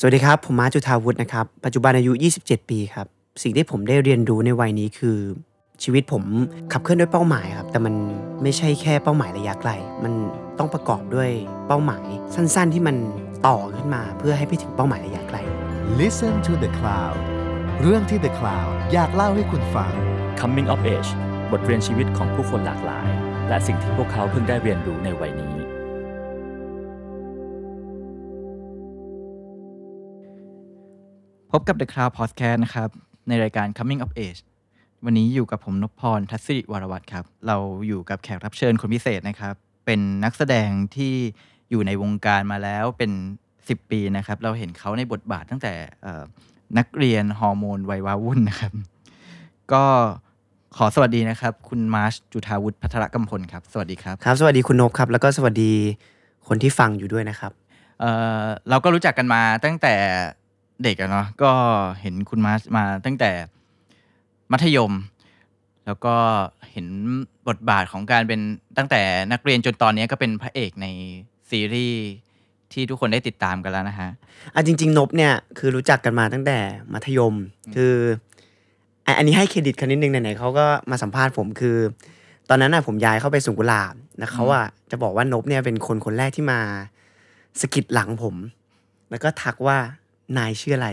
สวัสดีครับ ผมมาร์คจุธาวุฒินะครับ ปัจจุบันอายุ 27 ปีครับ สิ่งที่ผมได้เรียนรู้ในวัยนี้คือ ชีวิตผมขับเคลื่อนด้วยเป้าหมายครับ แต่มันไม่ใช่แค่เป้าหมายระยะไกล มันต้องประกอบด้วยเป้าหมายสั้นๆ ที่มันต่อขึ้นมาเพื่อให้ไปถึงเป้าหมายระยะไกล Listen to the Cloud เรื่องที่ The Cloud อยากเล่าให้คุณฟัง Coming of Age บทเรียนชีวิตของผู้คนหลากหลาย และสิ่งที่พวกเขาเพิ่งได้เรียนรู้ในวัยนี้ พบกับ The Cloud Podcast นะครับ ในรายการ Coming of Age วันนี้อยู่กับผมนพพรทัศสิริวรวัตรครับ เราอยู่กับแขกรับเชิญคนพิเศษนะครับ เป็นนักแสดงที่อยู่ในวงการมาแล้วเป็น 10 ปีนะครับ เราเห็นเขาในบทบาทตั้งแต่เอ่อนักเรียนฮอร์โมนวัยวาวุ่นนะครับ ก็ขอสวัสดีนะครับ คุณมาร์ชจุธาวุฒิพัทรกำพลครับ สวัสดีครับครับสวัสดีคุณนพครับ แล้วก็สวัสดีคนที่ฟังอยู่ด้วยนะครับเอ่อเราก็รู้จักกันมาตั้งแต่ เด็กอะเนาะก็เห็นคุณมาร์ชมาตั้งแต่มัธยม แล้วก็เห็นบทบาทของการเป็นตั้งแต่นักเรียนจนตอนนี้ก็เป็นพระเอกในซีรีส์ที่ทุกคนได้ติดตามกันแล้วนะฮะอะจริง ๆ นบเนี่ยคือรู้จักกันมาตั้งแต่มัธยม คืออะอันนี้ให้เครดิตเขานิดนึงไหนๆเขาก็มาสัมภาษณ์ผมคือ ตอนนั้นน่ะผมย้ายเข้าไปสุงกุหลาบแล้วเขาอะจะบอกว่านบเนี่ยเป็นคนคนแรกที่มาสะกิดหลังผม แล้วก็ทักว่า นายชื่ออะไร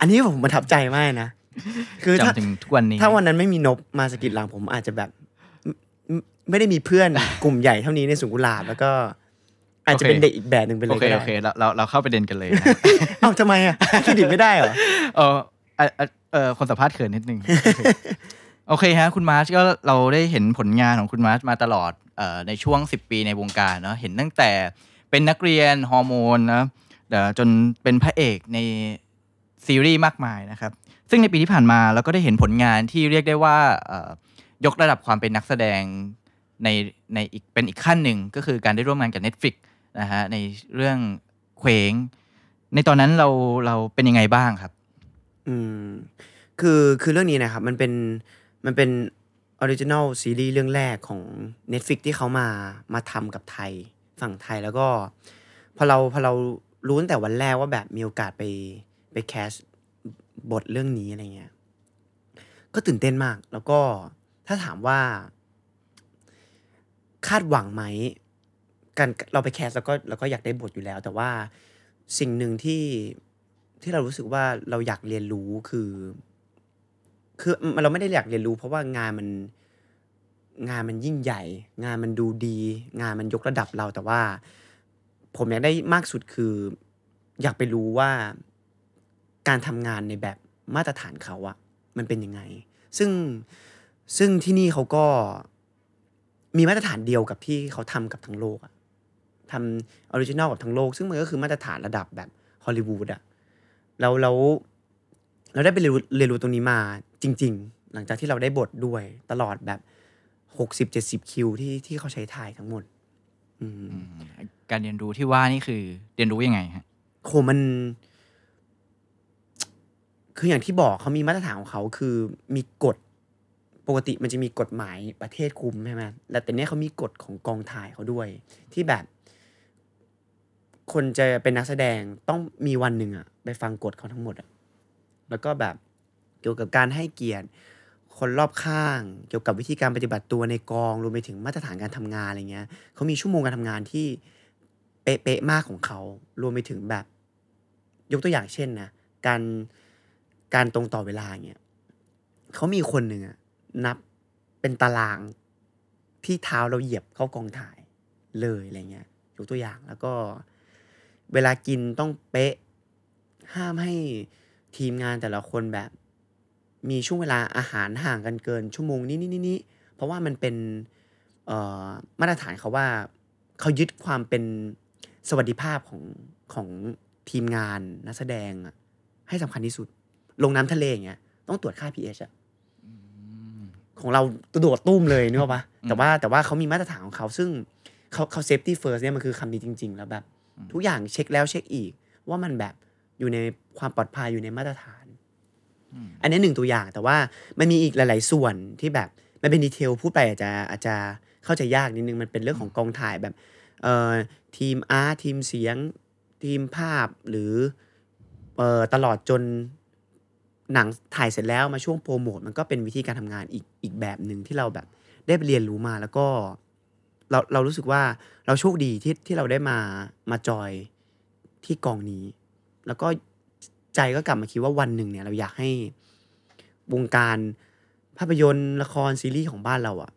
อันนี้ผมประทับใจมากนะ คือถ้าจำถึงทุกวันนี้ ถ้าวันนั้นไม่มีนบมาสะกิดหลังผมอาจจะแบบไม่ไม่ได้มีเพื่อนกลุ่มใหญ่เท่านี้ในสุงกุหลาบแล้วก็อาจจะเป็นเด็กอีกแบบหนึ่งไปเลโอยเคก็ได้ โอเคเราเราเราเข้าประเด็นกันเลยนะเอ้าทำไมอะเครดิตไม่ได้เหรอ เออเอ่อเอ่อเออคนสัมภาษณ์เขินนิดนึง โอเคฮะ คุณมาร์ชก็เราได้เห็นผลงานของคุณมาร์ชมาตลอดเอ่อในช่วง 10 ปีในวงการเนาะ เห็นตั้งแต่เป็นนักเรียนฮอร์โมนนะเดี๋ยว จนเป็นพระเอกในซีรีส์มากมายนะครับ ซึ่งในปีที่ผ่านมาเราก็ได้เห็นผลงานที่เรียกได้ว่ายกระดับความเป็นนักแสดงในในอีกเป็นอีกขั้นหนึ่งก็คือการได้ร่วมงานกับ Netflix นะฮะในเรื่องเคว้ง ในตอนนั้นเราเราเป็นยังไงบ้างครับ อืมคือคือเรื่องนี้นะครับ มันเป็นมันเป็น original ซีรีส์เรื่องแรกของ Netflix ที่เขามามาทำกับไทยฝั่งไทยแล้วก็พอเราพอเรา รู้ตั้งแต่วันแรกว่าแบบมีโอกาสไปไปแคสบทเรื่องนี้อะไรเงี้ย ก็ตื่นเต้นมาก แล้วก็ถ้าถามว่า คาดหวังไหมการเราไปแคสแล้วก็เราก็อยากได้บทอยู่แล้ว แต่ว่าสิ่งหนึ่งที่ที่เรารู้สึกว่าเราอยากเรียนรู้คือ คือเราไม่ได้อยากเรียนรู้ เพราะว่างานมันงานมันยิ่งใหญ่ งานมันดูดี งานมันยกระดับเราแต่ว่า ผมอยากได้มากสุดคือ อยากไปรู้ว่าการทำงานในแบบมาตรฐานเขาอะมันเป็นยังไง ซึ่งซึ่งที่นี่เขาก็มีมาตรฐานเดียวกับที่เขาทำกับทั้งโลกอะทำ original กับทั้งโลก ซึ่งมันก็คือมาตรฐานระดับแบบฮอลลีวูดอะแล้วแล้วเราได้ไปเรียนรู้เรียนรู้ตรงนี้มาจริง ๆ หลังจากที่เราได้บทด้วยตลอดแบบหกสิบเจ็ดสิบคิวที่ที่เขาใช้ถ่ายทั้งหมด อืม การเรียนรู้ที่ว่านี่คือเรียนรู้ยังไงฮะโหมัน คืออย่างที่บอกเขามีมาตรฐานของเขาคือมีกฎปกติมันจะมีกฎหมายประเทศคุมใช่ไหมแต่แต่เนี้ยเขามีกฎของกองถ่ายเขาด้วย ที่แบบ คนจะเป็นนักแสดงต้องมีวันหนึ่งอะไปฟังกฎเขาทั้งหมดอะแล้วก็แบบเกี่ยวกับการให้เกียรติ คนรอบข้าง เกี่ยวกับวิธีการปฏิบัติตัวในกองรวมไปถึงมาตรฐานการทำงานอะไรเงี้ยเขามีชั่วโมงการทำงานที่ เป๊ะๆมากของเขารวมไปถึงแบบ ยกตัวอย่างเช่นนะการการตรงต่อเวลาเงี้ยเขามีคนหนึ่งนับเป็นตารางที่เท้าเราเหยียบเข้ากองถ่ายเลยอะไรเงี้ยยกตัวอย่างแล้วก็ เวลากินต้องเป๊ะ ห้ามให้ทีมงานแต่ละคนแบบ มีช่วงเวลาอาหารห่างกันเกิน ชั่วโมงนี้นี้นี้เพราะว่ามันเป็นมาตรฐานเขาว่าเขายึดความเป็น สวัสดิภาพของของทีมงานนักแสดงอะให้สำคัญที่สุด ลงน้ำทะเลอย่างเงี้ยต้องตรวจค่า pH อะของเราโดดตุ้มเลยนึกออกปะแต่ว่าแต่ว่าเขามีมาตรฐานของเขาซึ่งเขาเขา safety first เนี่ยมันคือคำนี้จริง ๆ แล้วแบบ ทุกอย่างเช็คแล้วเช็คอีก ว่ามันแบบอยู่ในความปลอดภัยอยู่ในมาตรฐาน อันนี้หนึ่งตัวอย่างแต่ว่ามันมีอีกหลาย ๆ ส่วนที่แบบมันเป็นดีเทลพูดไปอาจจะอาจจะเข้าใจยากนิดนึงมันเป็นเรื่องของกองถ่ายแบบเอ่อ ทีมอาร์ตทีมเสียง ทีมภาพหรืออตลอดจนหนังถ่ายเสร็จแล้วมาช่วงโปรโมทมันก็เป็นวิธีการทำงานอีกอีกแบบหนึ่งที่เราแบบได้เรียนรู้มาแล้วก็เราเรารู้สึกว่าเราโชคดีที่ที่เราได้มามาจอยที่กองนี้ แล้วก็ใจก็กลับมาคิดว่าวันหนึ่งเนี่ย เราอยากให้วงการภาพยนตร์ละครซีรีส์ของบ้านเราอะ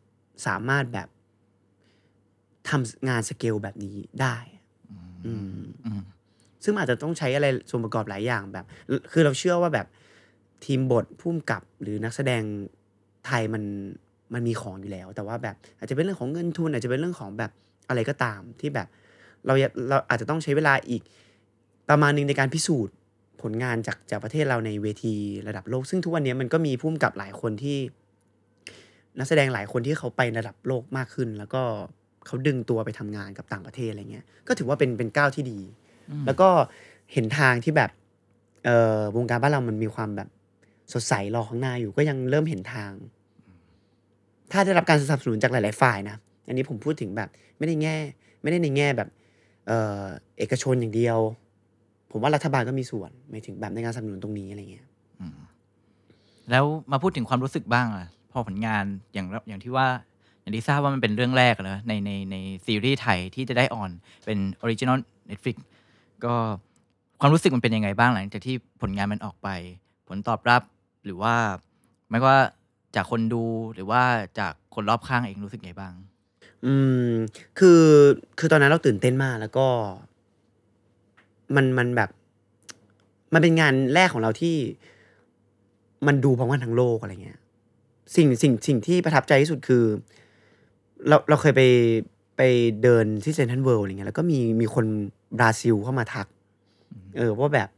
สามารถแบบ ทำงานสเกลแบบนี้ได้อืมอืมซึ่งมันอาจจะต้องใช้อะไรส่วนประกอบหลายอย่างแบบ คือเราเชื่อว่าแบบทีมบทพุ่มกับหรือนักแสดงไทยมันมันมีของอยู่แล้ว แต่ว่าแบบอาจจะเป็นเรื่องของเงินทุน อาจจะเป็นเรื่องของแบบอะไรก็ตามที่แบบ เราอยากเราอาจจะต้องใช้เวลาอีกประมาณหนึงในการพิสูจน์ผลงานจากจากประเทศเราในเวทีระดับโลก ซึ่งทุกวันนี้มันก็มีพุ่มกับหลายคนที่ นักแสดงหลายคนที่เขาไประดับโลกมากขึ้น แล้วก็ เขาดึงตัวไปทำงานกับต่างประเทศอะไรเงี้ย ก็ถือว่าเป็นเป็นก้าวที่ดี แล้วก็เห็นทางที่แบบเอ่อวงการบ้านเรามันมีความแบบสดใสรอข้างหน้าอยู่ก็ยังเริ่มเห็นทาง ถ้าได้รับการสนับสนุนจากหลาย ๆ ฝ่ายนะ อันนี้ผมพูดถึงแบบ ไม่ได้แง่ ไม่ได้ในแง่แบบเอ่อเอกชนอย่างเดียว ผมว่ารัฐบาลก็มีส่วนหมายถึงแบบในการสนับสนุนตรงนี้อะไรเงี้ยแล้วมาพูดถึงความรู้สึกบ้างอะพอผลงานอย่างอย่างที่ว่า อย่างที่ทราบว่ามันเป็นเรื่องแรกนะในในในซีรีส์ไทยที่จะได้ on เป็น original Netflix ก็ความรู้สึกมันเป็นยังไงบ้างหลังจากที่ผลงานมันออกไป ผลตอบรับหรือว่าไม่ว่าจากคนดูหรือว่าจากคนรอบข้างเองรู้สึกไงบ้าง อืม คือคือตอนนั้นเราตื่นเต้นมากแล้วก็ มันมันแบบ มันเป็นงานแรกของเราที่มันดูพร้อมกันทั้งโลกอะไรเงี้ย สิ่งสิ่งสิ่งที่ประทับใจที่สุดคือ เราเราเคยไปไปเดินที่เซนทรัลเวิลด์อะไรเงี้ยแล้วก็มีมีคนบราซิลเข้ามาทัก เออว่าแบบ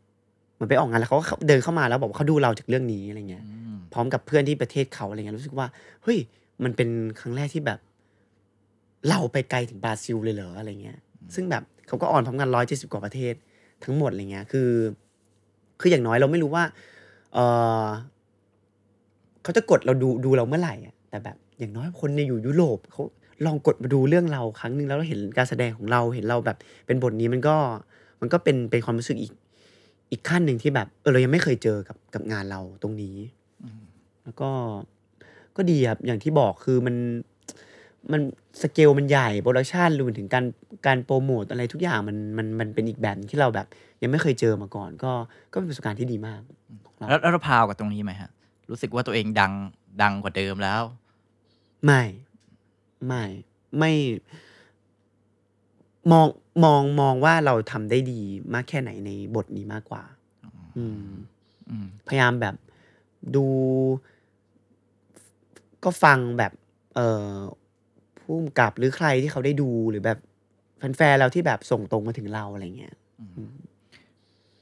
เหมันไปออกงานแล้วเขาก็เดินเข้ามาแล้วบอกว่าเขาดูเราจากเรื่องนี้อะไรเงี้ยพร้อมกับเพื่อนที่ประเทศเขาอะไรเงี้ยรู้สึกว่าเฮ้ยมันเป็นครั้งแรกที่แบบ เราไปไกลถึงบราซิลเลยเหรออะไรเงี้ย ซึ่งแบบเขาก็ออนพร้อมกันร้อยเจ็ดสิบกว่าประเทศทั้งหมดอะไรเงี้ย คือ คืออย่างน้อยเราไม่รู้ว่า เออเขาจะกดเราดูดูเราเมื่อไหร่อะแต่แบบ อย่างน้อยคนเนี่ยอยู่ยุโรปเขาลองกดมาดูเรื่องเราครั้งหนึ่งแล้วเราเห็นการแสดงของเราเห็นเราแบบเป็นบทนี้มันก็มันก็เป็นเป็นความรู้สึกอีก อีกขั้นหนึ่งที่แบบเออเรายังไม่เคยเจอกับกับงานเราตรงนี้แล้วก็ก็ดีครับอย่างที่บอกคือมันมันสเกลมันใหญ่ production รวมถึงการการโปรโมทอะไรทุกอย่างมันมันมันเป็นอีกแบบที่เราแบบ ยังไม่เคยเจอมาก่อน ก็ก็เป็นประสบการณ์ที่ดีมากของเราแล้วแล้วเรา proud กับตรงนี้ไหมฮะรู้สึกว่าตัวเองดังดังกว่าเดิมแล้ว ไม่ ไม่ ไม่ มองมองมองว่าเราทำได้ดีมากแค่ไหนในบทนี้มากกว่า อืมอืมพยายามแบบดู ก็ฟังแบบ เอ่อผู้กำกับหรือใครที่เขาได้ดูหรือแบบแฟนๆเราที่แบบส่งตรงมาถึงเราอะไรเงี้ย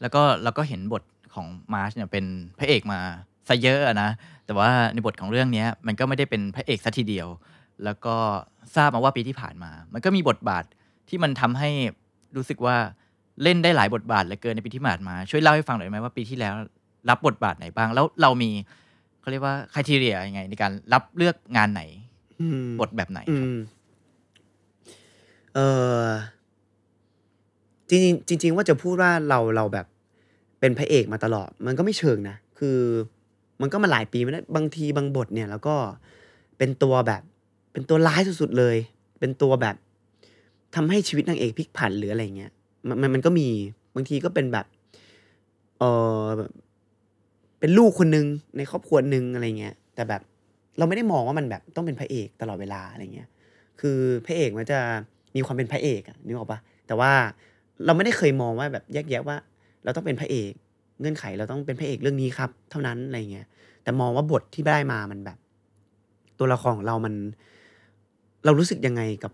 แล้วก็เราก็เห็นบทของมาร์ชเนี่ยเป็นพระเอกมา ซะเยอะอะนะ แต่ว่าในบทของเรื่องเนี้ยมันก็ไม่ได้เป็นพระเอกซะทีเดียว แล้วก็ทราบมาว่าปีที่ผ่านมา มันก็มีบทบาทที่มันทำให้รู้สึกว่าเล่นได้หลายบทบาทเหลือเกินในปีที่ผ่านมา ช่วยเล่าให้ฟังหน่อยไหมว่าปีที่แล้วรับบทบาทไหนบ้าง แล้วเรามีเขาเรียกว่าคุณทีเรียยังไง ในการรับเลือกงานไหนอืมบทแบบไหนอืครับมเออจริงๆจริงๆว่าจะพูดว่าเราเราแบบเป็นพระเอกมาตลอด มันก็ไม่เชิงนะ คือ มันก็มาหลายปีมาแล้วบางทีบางบทเนี่ยแล้วก็เป็นตัวแบบ เป็นตัวร้ายสุดๆเลย เป็นตัวแบบทำให้ชีวิตนางเอกพลิกผันหรืออะไรเงี้ยมันมันมันก็มีบางทีก็เป็นแบบเออเป็นลูกคนนึงในครอบครัวหนึ่งอะไรเงี้ยแต่แบบเราไม่ได้มองว่ามันแบบต้องเป็นพระเอกตลอดเวลาอะไรเงี้ย คือพระเอกมันจะมีความเป็นพระเอกอะนึกออกปะแต่ว่าเราไม่ได้เคยมองว่าแบบแยกแยะว่า เราต้องเป็นพระเอก เงื่อนไขเราต้องเป็นพระเอกเรื่องนี้ครับ เท่านั้นอะไรเงี้ยแต่มองว่าบทที่ได้มามันแบบ ตัวละครของเรามัน เรารู้สึกยังไงกับ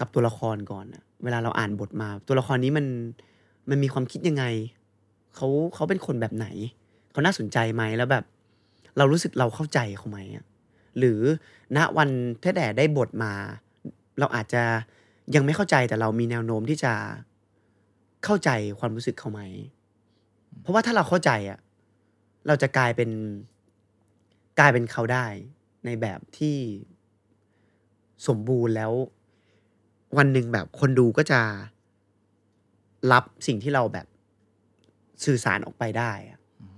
กับตัวละครก่อนอะเวลาเราอ่านบทมา ตัวละครนี้มันมันมีความคิดยังไงเขาเขาเป็นคนแบบไหนเขาน่าสนใจไหมแล้วแบบ เรารู้สึกเราเข้าใจเขาไหมหรือณวันถ้าแต่ได้บทมา เราอาจจะยังไม่เข้าใจแต่เรามีแนวโน้มที่จะเข้าใจความรู้สึกเขาไหม เพราะว่าถ้าเราเข้าใจอะเราจะกลายเป็นกลายเป็นเขาได้ในแบบที่สมบูรณ์แล้ว วันหนึ่งแบบคนดูก็จะรับสิ่งที่เราแบบสื่อสารออกไปได้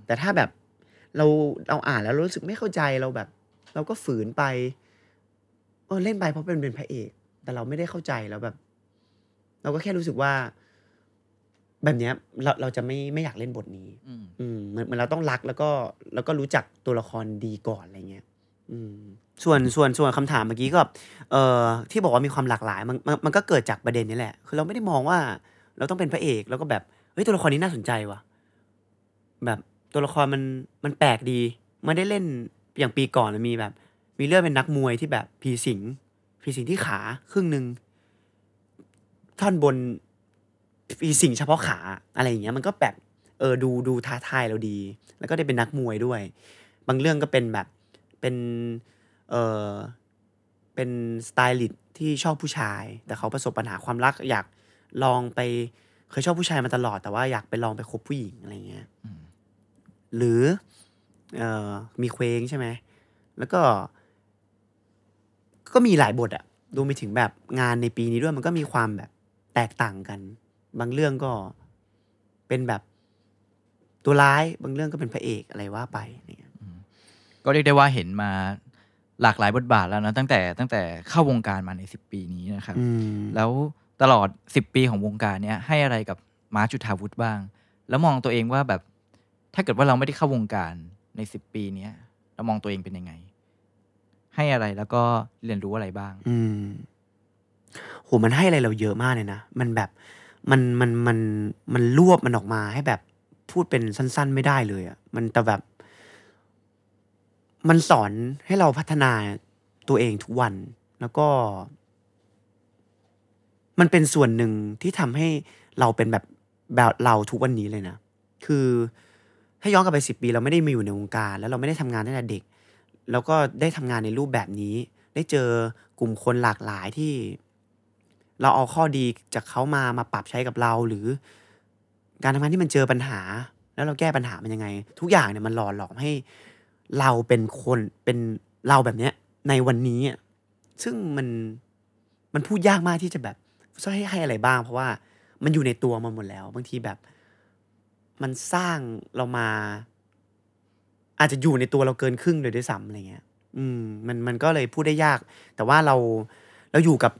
แต่ถ้าแบบเราเราอ่านแล้วรู้สึกไม่เข้าใจเราแบบ เราก็ฝืนไปเออเล่นไปเพราะเป็นเป็นพระเอก แต่เราไม่ได้เข้าใจแล้วแบบ เราก็แค่รู้สึกว่า แบบเนี้ยเราเราจะไม่ไม่อยากเล่นบทนี้อืมอืมเหมือนเหมือนเราต้องรักแล้วก็แล้วก็รู้จักตัวละครดีก่อนอะไรเงี้ยอืมส่วนส่วนส่วนคำถามเมื่อกี้ก็เอ่อที่บอกว่ามีความหลากหลายมันมันมันก็เกิดจากประเด็นนี้แหละ คือเราไม่ได้มองว่าเราต้องเป็นพระเอกแล้วก็แบบเฮ้ยตัวละครนี้น่าสนใจว่ะแบบตัวละครมันมันแปลกดีไม่ได้เล่นอย่างปีก่อนมันมีแบบ มีเรื่องเป็นนักมวยที่แบบผีสิงผีสิงที่ขาครึ่งหนึ่งท่อนบน ผีสิงเฉพาะขาอะไรอย่างเงี้ยมันก็แบบเออดูดูท้าทายเราดี แล้วก็ได้เป็นนักมวยด้วย บางเรื่องก็เป็นแบบเป็นเออเป็นสไตลิสต์ที่ชอบผู้ชาย แต่เขาประสบปัญหาความรักอยากลองไปเคยชอบผู้ชายมาตลอด แต่ว่าอยากไปลองไปคบผู้หญิงอะไรเงี้ยอืมหรือเอ่อมีเคว้งใช่ไหมแล้วก็ ก็มีหลายบทอะรวมไปถึงแบบงานในปีนี้ด้วยมันก็มีความแบบแตกต่างกัน บางเรื่องก็เป็นแบบตัวร้าย บางเรื่องก็เป็นพระเอกอะไรว่าไปเนี่ยก็เรียกได้ว่าเห็นมาหลากหลายบทบาทแล้วนะตั้งแต่ตั้งแต่เข้าวงการมาในสิบปีนี้นะครับอืมแล้วตลอด10ปีของวงการเนี้ยให้อะไรกับมาร์คจุธาวุฒิบ้าง แล้วมองตัวเองว่าแบบถ้าเกิดว่าเราไม่ได้เข้าวงการใน10ปีเนี้ยเรามองตัวเองเป็นยังไง ให้อะไรแล้วก็เรียนรู้อะไรบ้าง อืมโหมันให้อะไรเราเยอะมากเลยนะมันแบบ มันมันมันมันรวบมันออกมาให้แบบพูดเป็นสั้น ๆ ไม่ได้เลยอะ่ะมันแต่แบบ มันสอนให้เราพัฒนาตัวเองทุกวัน แล้วก็ มันเป็นส่วนหนึ่งที่ทำให้เราเป็นแบบแบบเราทุกวันนี้เลยนะ คือถ้าย้อนกลับไปสิบปี เราไม่ได้มาอยู่ในวงการ แล้วเราไม่ได้ทำงานตั้งแต่เด็ก แล้วก็ได้ทำงานในรูปแบบนี้ ได้เจอกลุ่มคนหลากหลายที่ เราเอาข้อดีจากเขามามาปรับใช้กับเราหรือ การทำงานที่มันเจอปัญหา แล้วเราแก้ปัญหามันยังไง ทุกอย่างเนี่ยมันหล่อหลอมให้ เราเป็นคนเป็นเราแบบเนี้ยในวันนี้ซึ่งมันมันพูดยากมากที่จะแบบจะให้ให้อะไรบ้าง เพราะว่ามันอยู่ในตัวมันหมดแล้ว บางทีแบบ มันสร้างเรามา อาจจะอยู่ในตัวเราเกินครึ่งเลยด้วยซ้ำอะไรเงี้ย อืม มันมันก็เลยพูดได้ยาก แต่ว่าเราเราอยู่กับ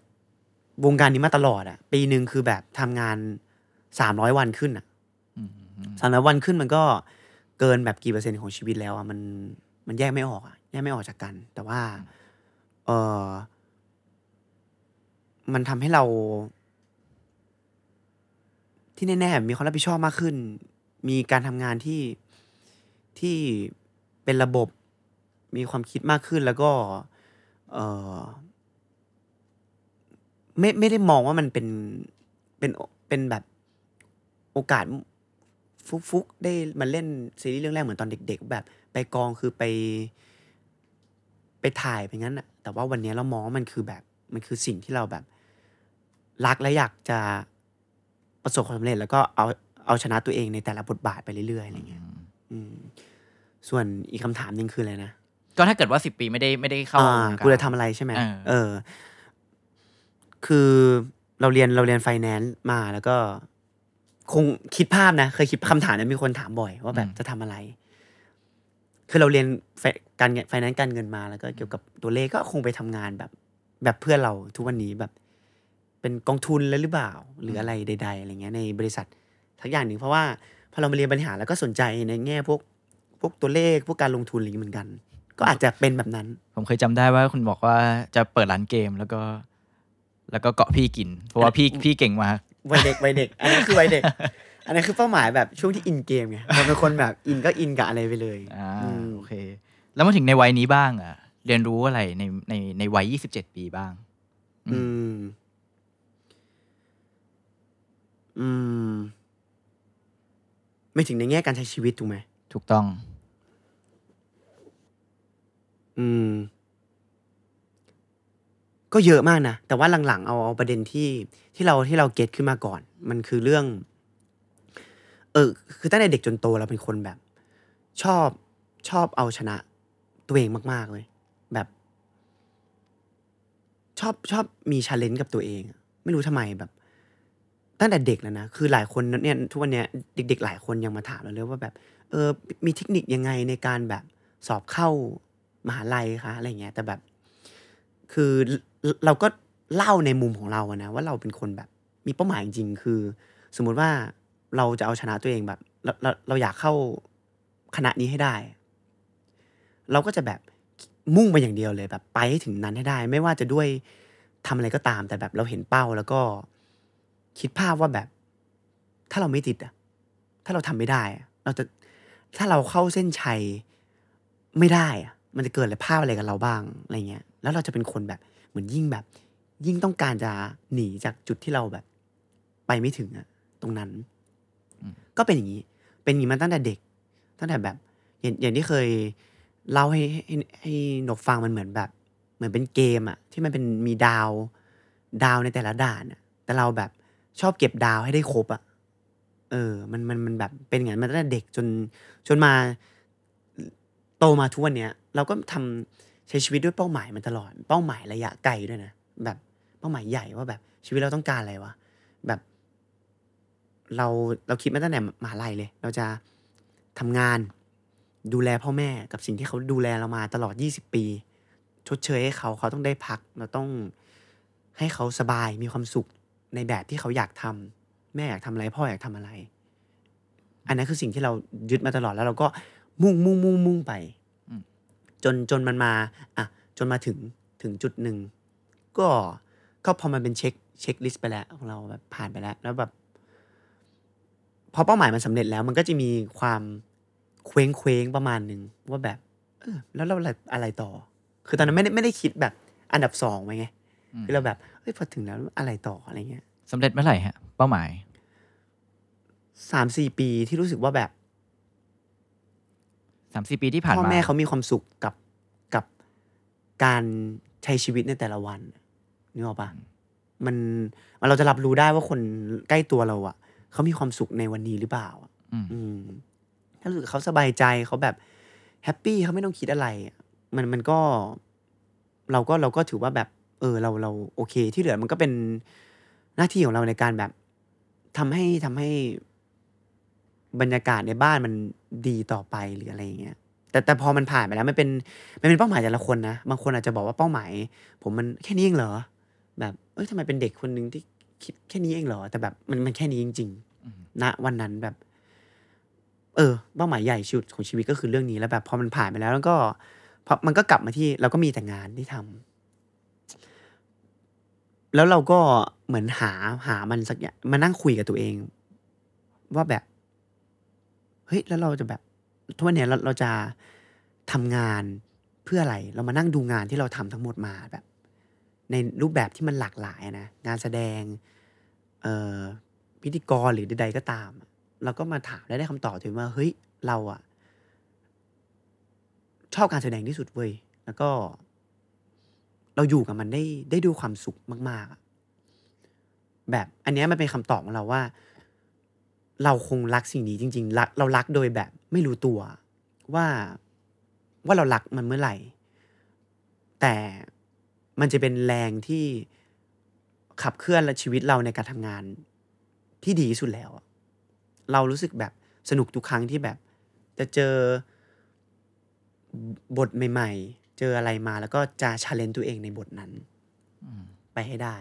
วงการนี้มาตลอดอะปีหนึ่งคือแบบทำงานสามร้อยวันขึ้นอะอืมสามร้อยวันขึ้นมันก็เกินแบบกี่เปอร์เซ็นต์ของชีวิตแล้วอะมันมันแยกไม่ออกอะแยกไม่ออกจากกัน แต่ว่า เออมันทำให้เรา ที่แน่ๆมีความรับผิดชอบมากขึ้น มีการทำงานที่ที่เป็นระบบ มีความคิดมากขึ้นแล้วก็ เออ ไม่ไม่ได้มองว่ามันเป็นเป็นเป็นแบบโอกาสฟุกฟุกๆได้มาเล่นซีรีส์เรื่องแรกเหมือนตอนเด็ก ๆ แบบไปกองคือไป ไปถ่ายไปงั้นอะแต่ว่าวันนี้เรามองว่ามันคือแบบมันคือสิ่งที่เราแบบ รักและอยากจะประสบความสำเร็จแล้วก็เอาเอาชนะตัวเองในแต่ละบทบาทไปเรื่อยๆอะไรเงี้ยอืมส่วนอีกคำถามหนึ่งคืออะไรนะ ก็ถ้าเกิดว่า10ปีไม่ได้ไม่ได้เข้าอ่าวงการกูจะทำอะไรใช่ไหมเออเออ คือเราเรียนเราเรียนไฟแนนซ์มาแล้วก็คงคิดภาพนะ เคยคิดคำถามนี้มีคนถามบ่อยว่าแบบจะทำอะไร คือเราเรียนไฟการไฟแนนซ์การเงินมาแล้วก็เกี่ยวกับตัวเลขก็คงไปทำงานแบบ แบบเพื่อนเราทุกวันนี้แบบ เป็นกองทุนแล้วหรือเปล่า หรืออะไรใด ๆอะไรเงี้ยในบริษัททักอย่างหนึ่งเพราะว่าพอเรามาเรียนบริหารแล้วก็สนใจในแง่พวกพวกตัวเลขพวกการลงทุนอะไรอย่างงี้เหมือนกัน ก็อาจจะเป็นแบบนั้น ผมเคยจำได้ว่าคุณบอกว่าจะเปิดร้านเกมแล้วก็ แล้วก็เกาะพี่กิน เพราะว่าพี่พี่เก่งมากวัยเด็กวัยเด็ก อันนั้นคือวัยเด็ก อันนั้นคือเป้าหมายแบบช่วงที่อินเกมไงเราเป็นคนแบบอินก็อินกับอะไรไปเลยอ่าอืมโอเค แล้วมาถึงในวัยนี้บ้างอะ เรียนรู้อะไรในในในวัย27ปีบ้าง อืม อืม ไม่ถึงในแง่การใช้ชีวิตถูกไหมถูกต้อง อืม ก็เยอะมากนะ แต่ว่าหลังๆ เอาเอาประเด็นที่ที่เราที่เราเก็ตขึ้นมาก่อน มันคือเรื่อง เออ คือตั้งแต่เด็กจนโตเราเป็นคนแบบ ชอบชอบเอาชนะตัวเองมากๆเลย แบบ ชอบชอบมีชาเลนจ์กับตัวเอง ไม่รู้ทำไมแบบ ตั้งแต่เด็กแล้วนะ คือหลายคนเนี่ยทุกวันเนี้ยเด็ก ๆ หลายคนยังมาถามเราเลยว่าแบบ เออ มีเทคนิคยังไงในการแบบสอบเข้ามหาลัยคะอะไรเงี้ย แต่แบบ คือ เราก็เล่าในมุมของเราอะนะว่าเราเป็นคนแบบมีเป้าหมายจริงคือ สมมุติว่าเราจะเอาชนะตัวเองแบบเราเราเราอยากเข้าคณะนี้ให้ได้ เราก็จะแบบมุ่งไปอย่างเดียวเลยแบบไปให้ถึงนั้นให้ได้ ไม่ว่าจะด้วยทำอะไรก็ตาม แต่แบบเราเห็นเป้าแล้วก็คิดภาพว่าแบบ ถ้าเราไม่ติดอะถ้าเราทำไม่ได้อะเราจะถ้าเราเข้าเส้นชัยไม่ได้อะมันจะเกิดอะไรภาพอะไรกับเราบ้างอะไรเงี้ย แล้วเราจะเป็นคนแบบ เหมือนยิ่งแบบ ยิ่งต้องการจะหนีจากจุดที่เราแบบ ไปไม่ถึงอะตรงนั้น ก็เป็นอย่างนี้ เป็นอย่างนี้มาตั้งแต่เด็ก ตั้งแต่แบบอย่างอย่างที่เคยเล่าให้ให้ให้นกฟังมันเหมือนแบบ เหมือนเป็นเกมอะที่มันเป็นมีดาวดาวในแต่ละด่านอะแต่เราแบบชอบเก็บดาวให้ได้ครบอะเออ มันมันมันแบบเป็นอย่างนั้นมาตั้งแต่เด็กจนจนมาโตมาทุกวันเนี้ย เราก็ทำใช้ชีวิตด้วยเป้าหมายมันตลอด เป้าหมายระยะไกลด้วยนะ แบบเป้าหมายใหญ่ว่าแบบชีวิตเราต้องการอะไรวะ แบบ เราเราคิดมาตั้งแต่มหาลัยเลย เราจะทำงานดูแลพ่อแม่กับสิ่งที่เขาดูแลเรามาตลอด 20 ปี ชดเชยให้เขาเขาต้องได้พัก เราต้องให้เขาสบายมีความสุขในแบบที่เขาอยากทำแม่อยากทำอะไรพ่ออยากทำอะไร อันนั้นคือสิ่งที่เรายึดมาตลอดแล้วเราก็มุ่งมุ่งมุ่งมุ่งไป จนจนมันมาอะจนมาถึงถึงจุดหนึ่งก็ก็พอมันเป็นเช็คเช็คลิสต์ไปแล้วของเราแบบผ่านไปแล้ว แล้วแบบพอเป้าหมายมันสำเร็จแล้ว มันก็จะมีความเคว้งเคว้งประมาณหนึ่งว่าแบบ เออ แล้วเราอะไรอะไรต่อ คือตอนนั้นไม่ได้ไม่ได้คิดแบบอันดับสองไว้ไงอืมคือเราแบบเฮ้ยพอถึงแล้วอะไรต่ออะไรเงี้ยสำเร็จเมื่อไหร่ฮะ เป้าหมายสามสี่ปีที่รู้สึกว่าแบบ สามสี่ปีที่ผ่านพ่อมาแม่เขามีความสุขกับกับการใช้ชีวิตในแต่ละวันนึกออกปะมันมันเราจะรับรู้ได้ว่าคนใกล้ตัวเราอะเขามีความสุขในวันนี้หรือเปล่าอะอืมอืมถ้ารู้สึกเขาสบายใจเขาแบบแฮปปี้เขาไม่ต้องคิดอะไรอะมันมันก็เราก็เราก็ถือว่าแบบ เออเราเราโอเค ที่เหลือมันก็เป็นหน้าที่ของเราในการแบบทำให้ทำให้บรรยากาศในบ้านมัน ดีต่อไปหรืออะไรอย่างเงี้ยแต่แต่พอมันผ่านไปแล้วมันเป็นมันเป็นเป้าหมายแต่ละคนนะบางคนอาจจะบอกว่าเป้าหมาย ผมมันแค่นี้เองเหรอ แบบเอ้ยทำไมเป็นเด็กคนหนึ่งที่คิดแค่นี้เองเหรอ แต่แบบมันมันแค่นี้จริงอืมๆณวันนั้นแบบ เออ เป้าหมายใหญ่ชุดของชีวิตก็คือเรื่องนี้แล้วแบบพอมันผ่านไปแล้วแล้วก็พอมันก็กลับมาที่เราก็มีแต่งานที่ทำแล้วเราก็เหมือนหาหามันสักอย่างมานั่งคุยกับตัวเอง ว่าแบบเฮ้ยแล้วเราจะแบบทุกวันเนี้ยเราเราจะทำงานเพื่ออะไร เรามานั่งดูงานที่เราทำทั้งหมดมาแบบ ในรูปแบบที่มันหลากหลายนะงานแสดงเอ่อพิธีกรหรือใดๆก็ตามเราก็มาถามและได้คำตอบถึงว่าเฮ้ยเราอะชอบการแสดงที่สุดเว้ยแล้วก็ เราอยู่กับมันได้ได้ด้วยความสุขมาก ๆ แบบอันนี้มันเป็นคำตอบของเราว่า เราคงรักสิ่งนี้จริงๆรักเรารักโดยแบบไม่รู้ตัวว่าว่าเรารักมันเมื่อไหร่ แต่มันจะเป็นแรงที่ขับเคลื่อนและชีวิตเราในการทำงานที่ดีที่สุดแล้ว เรารู้สึกแบบสนุกทุกครั้งที่แบบ จะเจอบทใหม่ ๆ เจออะไรมาแล้วก็จะชาเลนตัวเองในบทนั้นไปให้ได้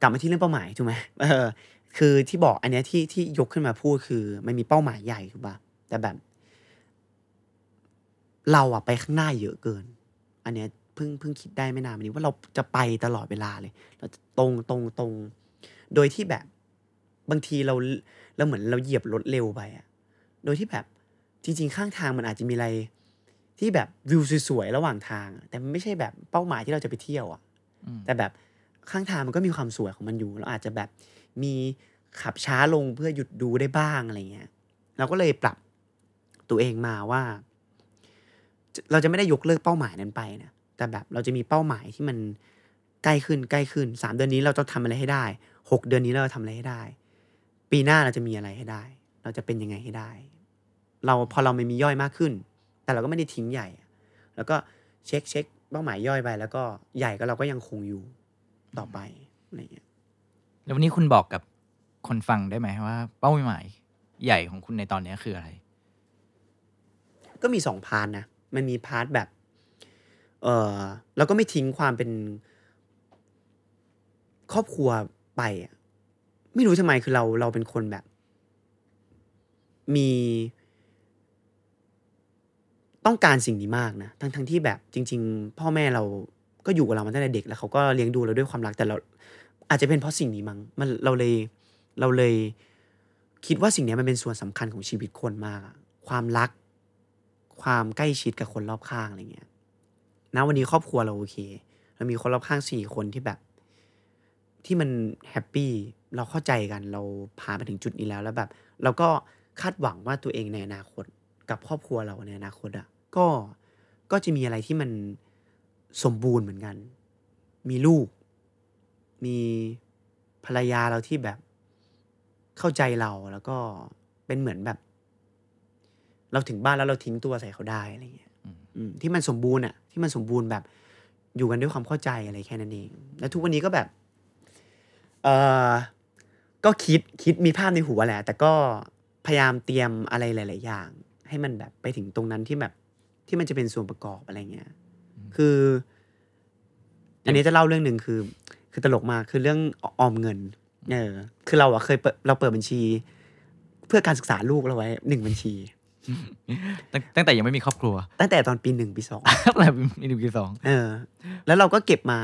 กลับมาที่เรื่องเป้าหมายถูกไหมเออ คือที่บอกอันเนี้ยที่ที่ยกขึ้นมาพูดคือมันมีเป้าหมายใหญ่ถูกปะแต่แบบ เราอะไปข้างหน้าเยอะเกิน อันเนี้ยเพิ่งเพิ่งคิดได้ไม่นานมานี้ว่าเราจะไปตลอดเวลาเลย เราจะตรงตรงตรง โดยที่แบบบางทีเราเราเหมือนเราเหยียบรถเร็วไปอะโดยที่แบบจริง ๆ ข้างทางมันอาจจะมีอะไร ที่แบบวิวสวยๆระหว่างทางอะแต่มันไม่ใช่แบบเป้าหมายที่เราจะไปเที่ยวอะอืมแต่แบบข้างทางมันก็มีความสวยของมันอยู่เราอาจจะแบบ มีขับช้าลงเพื่อหยุดดูได้บ้างอะไรเงี้ยเราก็เลยปรับตัวเองมาว่า เราจะไม่ได้ยกเลิกเป้าหมายนั้นไปนะแต่แบบเราจะมีเป้าหมายที่มันใกล้ขึ้นใกล้ขึ้นสามเดือนนี้เราจะทำอะไรให้ได้หกเดือนนี้เราทำอะไรให้ได้ ปีหน้าเราจะมีอะไรให้ได้ เราจะเป็นยังไงให้ได้ เราพอเราไม่มีย่อยมากขึ้น แต่เราก็ไม่ได้ทิ้งใหญ่ แล้วก็เช็คเช็คเป้าหมายย่อยไป แล้วก็ใหญ่ก็เราก็ยังคงอยู่ต่อไปอะไรเงี้ย แล้ววันนี้คุณบอกกับคนฟังได้ไหมว่า เป้าหมายใหญ่ของคุณในตอนนี้คืออะไร ก็มีสอง part นะ มันมี part แบบ เออเราก็ไม่ทิ้งความเป็น ครอบครัวไปไม่รู้ทำไมคือเราเราเป็นคนแบบ มี ต้องการสิ่งนี้มากนะทั้งทั้งที่แบบจริง ๆ พ่อแม่เราก็อยู่กับเรามาตั้งแต่เด็กแล้วเขาก็เลี้ยงดูเราด้วยความรักแต่เรา อาจจะเป็นเพราะสิ่งนี้มั้งมันเราเลยเราเลยคิดว่าสิ่งนี้มันเป็นส่วนสำคัญของชีวิตคนมากความรัก ความใกล้ชิดกับคนรอบข้างอะไรเงี้ยณวันนี้ครอบครัวเราโอเค เรามีคนรอบข้างสี่คนที่แบบ ที่มันhappy เราเข้าใจกัน เราผ่านมาถึงจุดนี้แล้วแล้วแบบ เราก็คาดหวังว่าตัวเองในอนาคต กับครอบครัวเราในอนาคตอะก็ก็จะมีอะไรที่มันสมบูรณ์เหมือนกัน มีลูก มีภรรยาเราที่แบบเข้าใจเราแล้วก็เป็นเหมือนแบบ เราถึงบ้านแล้วเราทิ้งตัวใส่เขาได้อะไรเงี้ยอืมอืมที่มันสมบูรณ์อะที่มันสมบูรณ์แบบอยู่กันด้วยความเข้าใจอะไรแค่นั้นเอง แล้วทุกวันนี้ก็แบบ เออก็คิดคิดมีภาพในหัวแหละ แต่ก็พยายามเตรียมอะไรหลาย ๆ อย่าง ให้มันแบบไปถึงตรงนั้นที่แบบที่มันจะเป็นส่วนประกอบอะไรเงี้ย คือ อันนี้จะเล่าเรื่องหนึ่งคือ คือตลกมากคือเรื่องออมเงินเออคือเราอะเคยเปิดเราเปิดบัญชี เพื่อการศึกษาลูกเราไว้หนึ่งบัญชี ตั้งตั้งแต่ยังไม่มีครอบครัว ตั้งแต่ตอนปีหนึ่งปีสองอะไรมีหนึ่งปีสองเออ แล้วเราก็เก็บมา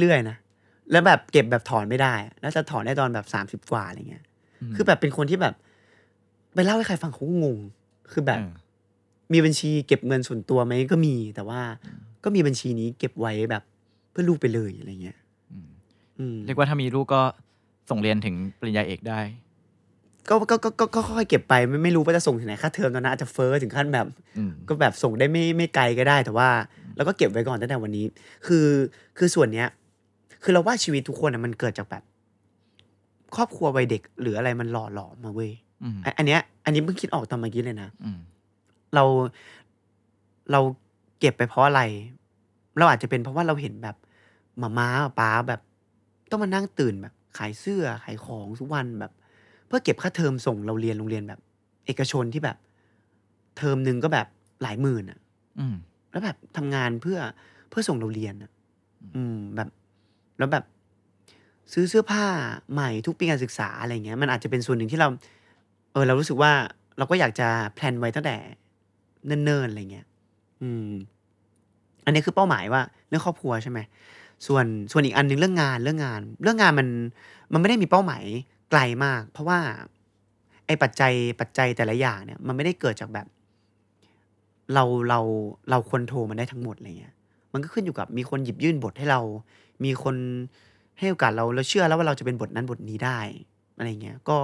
เรื่อยๆนะแล้วแบบเก็บแบบถอนไม่ได้ แล้วจะถอนได้ตอนแบบสามสิบ30กว่าอะไรเงี้ย คือแบบเป็นคนที่แบบไปเล่าให้ใครฟังเขาก็งง คือแบบเออมีบัญชีเก็บเงินส่วนตัวไหมก็มี แต่ว่าก็มีบัญชีนี้เก็บไว้แบบเพื่อลูกไปเลยอะไรเงี้ยอืมอืม เรียกว่าถ้ามีลูกก็ส่งเรียนถึงปริญญาเอกได้ ก็ก็ก็ก็ก็ค่อยๆเก็บไปไม่ไม่รู้ว่าจะส่งถึงไหนค่าเทอมตอนนั้นอาจจะเฟ้อถึงขั้นแบบอืมก็แบบส่งได้ไม่ไม่ไกลก็ได้แต่ว่าเราก็เก็บไว้ก่อนตั้งแต่วันนี้ คือคือส่วนเนี้ย คือเราว่าชีวิตทุกคนอะมันเกิดจากแบบ ครอบครัววัยเด็กหรืออะไรมันหล่อหลอมมาเว้ยอืมอันอันเนี้ย อันนี้เพิ่งคิดออกตอนเมื่อกี้เลยนะอืมเราเราเก็บไปเพราะอะไร เราอาจจะเป็นเพราะว่าเราเห็นแบบมาม้าป้าแบบ ต้องมานั่งตื่นแบบ ขายเสื้อขายของทุกวันแบบ เพื่อเก็บค่าเทอมส่งเราเรียนโรงเรียนแบบ เอกชนที่แบบ เทอมหนึ่งก็แบบหลายหมื่นอะอืมแล้วแบบทำงานเพื่อเพื่อส่งเราเรียนอะอืมแบบ แล้วแบบ ซื้อเสื้อผ้าใหม่ทุกปีการศึกษาอะไรเงี้ย มันอาจจะเป็นส่วนหนึ่งที่เรา เออ เรารู้สึกว่าเราก็อยากจะแพลนไว้ตั้งแต่เนิ่นๆอะไรเงี้ย อืม อันนี้คือเป้าหมายว่าเรื่องครอบครัวใช่ไหม ส่วนส่วนอีกอันหนึงเรื่องงานเรื่องงาน เรื่องงานมันมันไม่ได้มีเป้าหมายไกลมาก เพราะว่าไอ้ปัจจัยปัจจัยแต่ละอย่างเนี่ย มันไม่ได้เกิดจากแบบ เราเราเราควรโทรมันได้ทั้งหมดอะไรเงี้ย มันก็ขึ้นอยู่กับมีคนหยิบยื่นบทให้เรา มีคนให้โอกาสเราเราเชื่อแล้วว่าเราจะเป็นบทนั้นบทนี้ได้อะไรเงี้ย ก็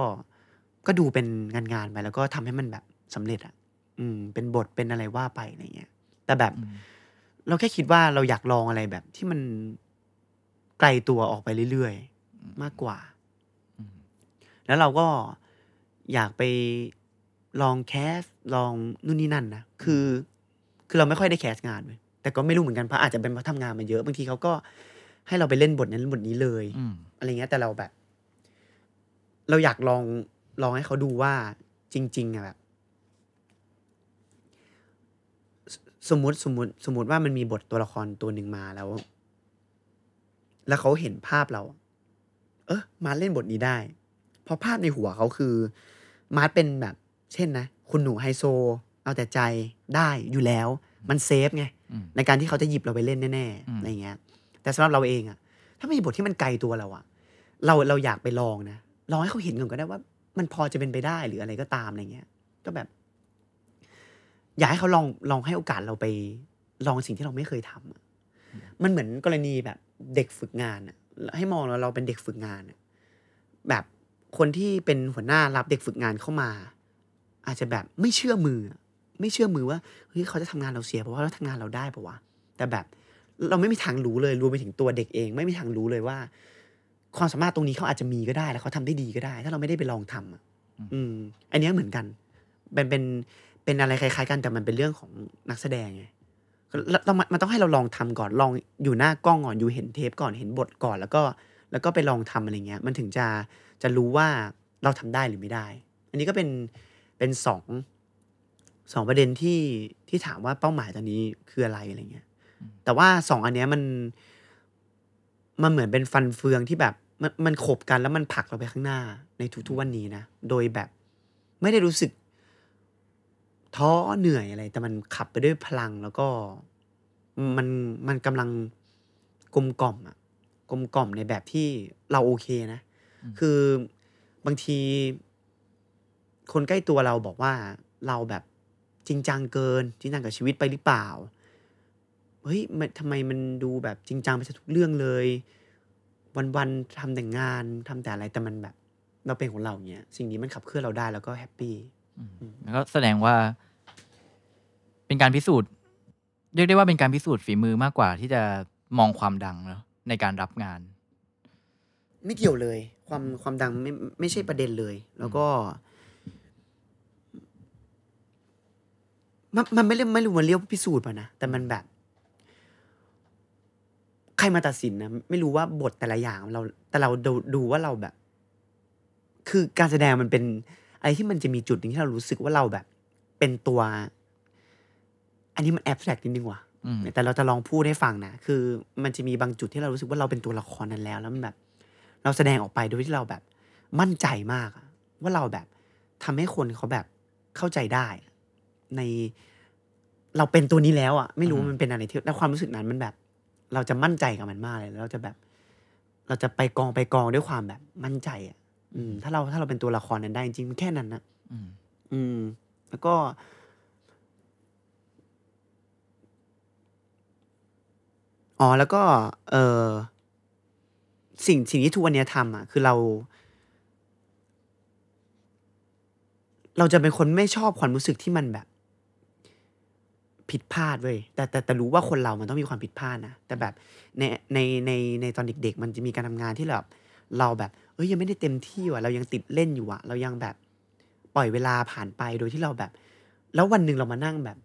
ก็ดูเป็นงานงานๆไปแล้วก็ทำให้มันแบบสำเร็จอะ อืม เป็นบทเป็นอะไรว่าไปอะไรเงี้ย แต่แบบอืมเราแค่คิดว่าเราอยากลองอะไรแบบที่มัน ไกลตัวออกไปเรื่อยๆ มากกว่าอืมแล้วเราก็อยากไปลองแคสลองนู่นนี่นั่นนะคือ คือเราไม่ค่อยได้แคสงานเลยแต่ก็ไม่รู้เหมือนกันเพราะอาจจะเป็นเพราะทำงานมาเยอะบางทีเขาก็ให้เราไปเล่นบทนั้นบทนี้เลยอืมอะไรเงี้ยแต่เราแบบ เราอยากลองลองให้เขาดูว่าจริง ๆอะแบบสสมมติสมมติสมมติว่ามันมีบทตัวละครตัวหนึ่งมาแล้ว แล้วเขาเห็นภาพเรา เออมาเล่นบทนี้ได้ เพราะภาพในหัวเขาคือ มาร์ทเป็นแบบ เช่นนะ คุณหนูไฮโซ เอาแต่ใจได้อยู่แล้ว มันเซฟไงอืมในการที่เขาจะหยิบเราไปเล่นแน่อืๆมอะไรเงี้ย แต่สำหรับเราเองอะถ้าไม่มีบทที่มันไกลตัวเราอะเราเราอยากไปลองนะลองให้เขาเห็นก่อนก็ได้ว่า มันพอจะเป็นไปได้หรืออะไรก็ตามอะไรเงี้ย ก็แบบ อยากให้เขาลองลองให้โอกาสเราไปลองสิ่งที่เราไม่เคยทำอะมันเหมือนกรณีแบบ เด็กฝึกงานอะให้มองเราเราเป็นเด็กฝึกงานอะแบบคนที่เป็นหัวหน้ารับเด็กฝึกงานเข้ามา อาจจะแบบไม่เชื่อมืออะไม่เชื่อมือว่าเฮ้ยเขาจะทำงานเราเสียเพราะว่าเราทำงานเราได้ปะวะแต่แบบเราไม่มีทางรู้เลยรวมไปถึงตัวเด็กเอง ไม่มีทางรู้เลยว่า ความสามารถตรงนี้เขาอาจจะมีก็ได้ แล้วเขาทำได้ดีก็ได้ ถ้าเราไม่ได้ไปลองทำอะอืม อันเนี้ยเหมือนกันเป็นเป็นเป็นอะไรคล้าย ๆ กันแต่มันเป็นเรื่องของนักแสดงไง แล้วแล้วมันมันต้องให้เราลองทำก่อนลองอยู่หน้ากล้องก่อนอยู่เห็นเทปก่อนเห็นบทก่อน แล้วก็แล้วก็ไปลองทำอะไรเงี้ย มันถึงจะจะรู้ว่าเราทำได้หรือไม่ได้ อันนี้ก็เป็นเป็นสองสองประเด็นที่ที่ถามว่าเป้าหมายตอนนี้คืออะไรอะไรเงี้ย แต่ว่าสองอันเนี้ยมันมันเหมือนเป็นฟันเฟืองที่แบบมันมันขบกันแล้วมันผลักเราไปข้างหน้าในทุกๆวันนี้นะ โดยแบบไม่ได้รู้สึก ท้อเหนื่อยอะไร แต่มันขับไปด้วยพลังแล้วก็มันมันกำลังกลมกล่อมอะกลมกล่อมในแบบที่เราโอเคนะ คือบางที คนใกล้ตัวเราบอกว่าเราแบบจริงจังเกิน จริงจังกับชีวิตไปหรือเปล่าเฮ้ยมันทำไมมันดูแบบจริงจังไปซะทุกเรื่องเลย วันๆทำแต่งานทำแต่อะไรแต่มันแบบ เราเป็นของเราเนี้ย สิ่งนี้มันขับเคลื่อนเราได้แล้วก็แฮปปี้ แล้วก็แสดงว่า เป็นการพิสูจน์ เรียกได้ว่าเป็นการพิสูจน์ฝีมือมากกว่าที่จะมองความดังเนาะในการรับงาน ไม่เกี่ยวเลย ความความดังไม่ไม่ใช่ประเด็นเลย แล้วก็ มันมันไม่เรียกไม่รู้มันเรียกว่าพิสูจน์ป่ะนะแต่มันแบบ ใครมาตัดสินนะไม่รู้ว่าบทแต่ละอย่างเรา แต่เราดูดูว่าเราแบบ คือการแสดงมันเป็น ไรที่มันจะมีจุดหนึงที่เรารู้สึกว่าเราแบบ เป็นตัว อันนี้มันแอบแฝงนิดนึงว่ะอืมแต่เราจะลองพูดให้ฟังนะคือ มันจะมีบางจุดที่เรารู้สึกว่าเราเป็นตัวละครนั้นแล้ว แล้วมันแบบ เราแสดงออกไปโดยที่เราแบบ มั่นใจมากอะว่าเราแบบทำให้คนเขาแบบเข้าใจได้ ในเราเป็นตัวนี้แล้วอะไม่รู้ว่ามันเป็นอะไรที่แล้วความรู้สึกนั้นมันแบบ เราจะมั่นใจกับมันมากเลยแล้วเราจะแบบ เราจะไปกองไปกองด้วยความแบบมั่นใจอะ อืมถ้าเราถ้าเราเป็นตัวละครนั้นได้จริงๆมันแค่นั้นนะอืมอืม แล้วก็ อ๋อแล้วก็ เออสิ่งสิ่งที่ทุกวันเนี้ยทำอะ คือเรา เราจะเป็นคนไม่ชอบความรู้สึกที่มันแบบ ผิดพลาดเว้ยแต่แต่แต่รู้ว่าคนเรามันต้องมีความผิดพลาดนะแต่แบบในในในในตอนเด็ก ๆ มันจะมีการทำงานที่แบบ เราแบบเอ้ยยังไม่ได้เต็มที่ว่ะเรายังติดเล่นอยู่อะเรายังแบบปล่อยเวลาผ่านไปโดยที่เราแบบ แล้ววันหนึ่งเรามานั่งแบบ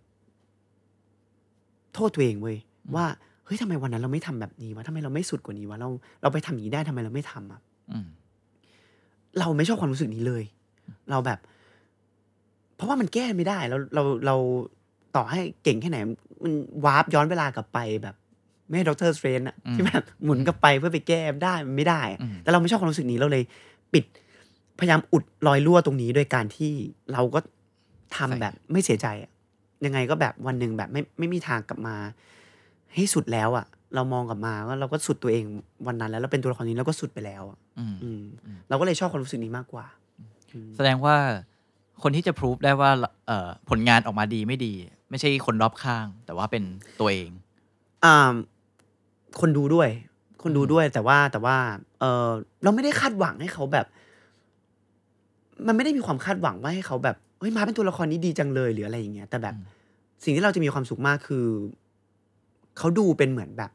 โทษตัวเองเว้ยว่าเฮ้ยทำไมวันนั้นเราไม่ทำแบบนี้วะทำไมเราไม่สุดกว่านี้วะเราเราไปทำอย่างนี้ได้ทำไมเราไม่ทำอะอืมเราไม่ชอบความรู้สึกนี้เลย เราแบบ เพราะว่ามันแก้ไม่ได้ เราเราเราต่อให้เก่งแค่ไหน มันวาร์ปย้อนเวลากลับไปแบบ ไม่ให้ด็อกเตอร์สเตรนอะอืมที่แบบหมุนกลับไปเพื่อไปแก้ได้มันไม่ได้อะอืมแต่เราไม่ชอบความรู้สึกนี้เราเลยปิดพยายามอุดรอยรั่วตรงนี้โดยการที่เราก็ทำแบบไม่เสียใจอะยังไงก็แบบวันหนึ่งแบบไม่ไม่มีทางกลับมา ให้สุดแล้วอะเรามองกลับมาว่าเราก็สุดตัวเองวันนั้นแล้วเราเป็นตัวละครนี้เราก็สุดไปแล้วอะอืมอืมเราก็เลยชอบความรู้สึกนี้มากกว่า แสดงว่าคนที่จะพิสูจได้ว่าเอ่อผลงานออกมาดีไม่ดี ไม่ใช่คนรอบข้าง แต่ว่าเป็นตัวเองอ่า คนดูด้วย คนดูด้วยแต่ว่าแต่ว่า เออเราไม่ได้คาดหวังให้เขาแบบ มันไม่ได้มีความคาดหวังว่าให้เขาแบบเฮ้ยมาเป็นตัวละครนี้ดีจังเลยหรืออะไรอย่างเงี้ย แต่แบบอืมสิ่งที่เราจะมีความสุขมากคือ เขาดูเป็นเหมือนแบบ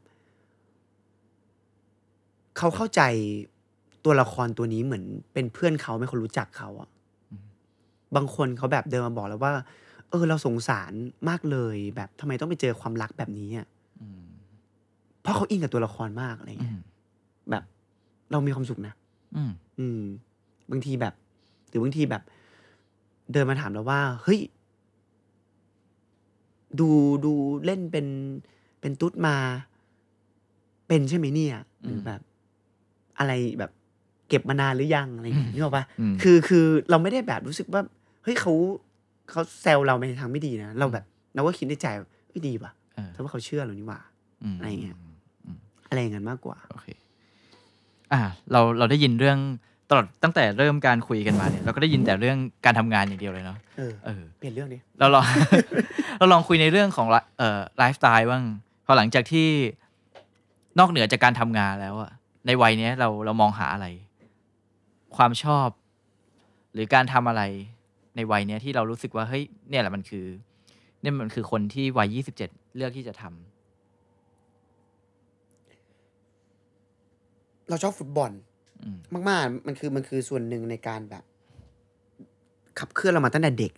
เขาเข้าใจตัวละครตัวนี้เหมือนเป็นเพื่อนเขาไม่คนรู้จักเขาอะบางคนเขาแบบเดินมาบอกแล้วว่า เออ เราสงสารมากเลย แบบทำไมต้องไปเจอความรักแบบนี้อะอืม เพราะเขาอินกับตัวละครมากอะไรอืเงี้ยมแบบ เรามีความสุขนะอืมอืม บางทีแบบ หรือบางทีแบบ เดินมาถามเราว่า เฮ้ย ดูดูเล่นเป็นเป็นตุ๊ดมา เป็นใช่ไหมเนี่ยหรือแบบ อะไรแบบ เก็บมานานหรือยังอะไรอย่างเงี้ยนึกออกปะอืมคือคือเราไม่ได้แบบรู้สึกว่าเฮ้ยเขาเขาแซวเราในทางไม่ดีนะเราแบบ เราก็คิดในใจว่าเฮ้ยดีว่ะเออถ้าว่าเขาเชื่อเรานี่หว่ามอะไรเงี้ย อะไรอย่างนั้นมากกว่าโอเคอ่าเราเราได้ยินเรื่องตลอดตั้งแต่เริ่มการคุยกันมาเนี่ยเราก็ได้ยินแต่เรื่องการทำงานอย่างเดียวเลยเนาะเออเออเปลี่ยนเรื่องดิเราลองเราลองคุยในเรื่องของไลเอ่อไลฟ์สไตล์บ้างพอหลังจากที่นอกเหนือจากการทำงานแล้วอะในวัยเนี้ยเราเรามองหาอะไร ความชอบ หรือการทำอะไรในวัยเนี้ยที่เรารู้สึกว่าเฮ้ยเนี่ยแหละมันคือ เนี่ยมันคือคนที่วัยยี่สิบเจ็ดเลือกที่จะทำ เราชอบฟุตบอลอืมมากๆ มันคือมันคือส่วนหนึ่งในการแบบ ขับเคลื่อนเรามาตั้งแต่เด็ก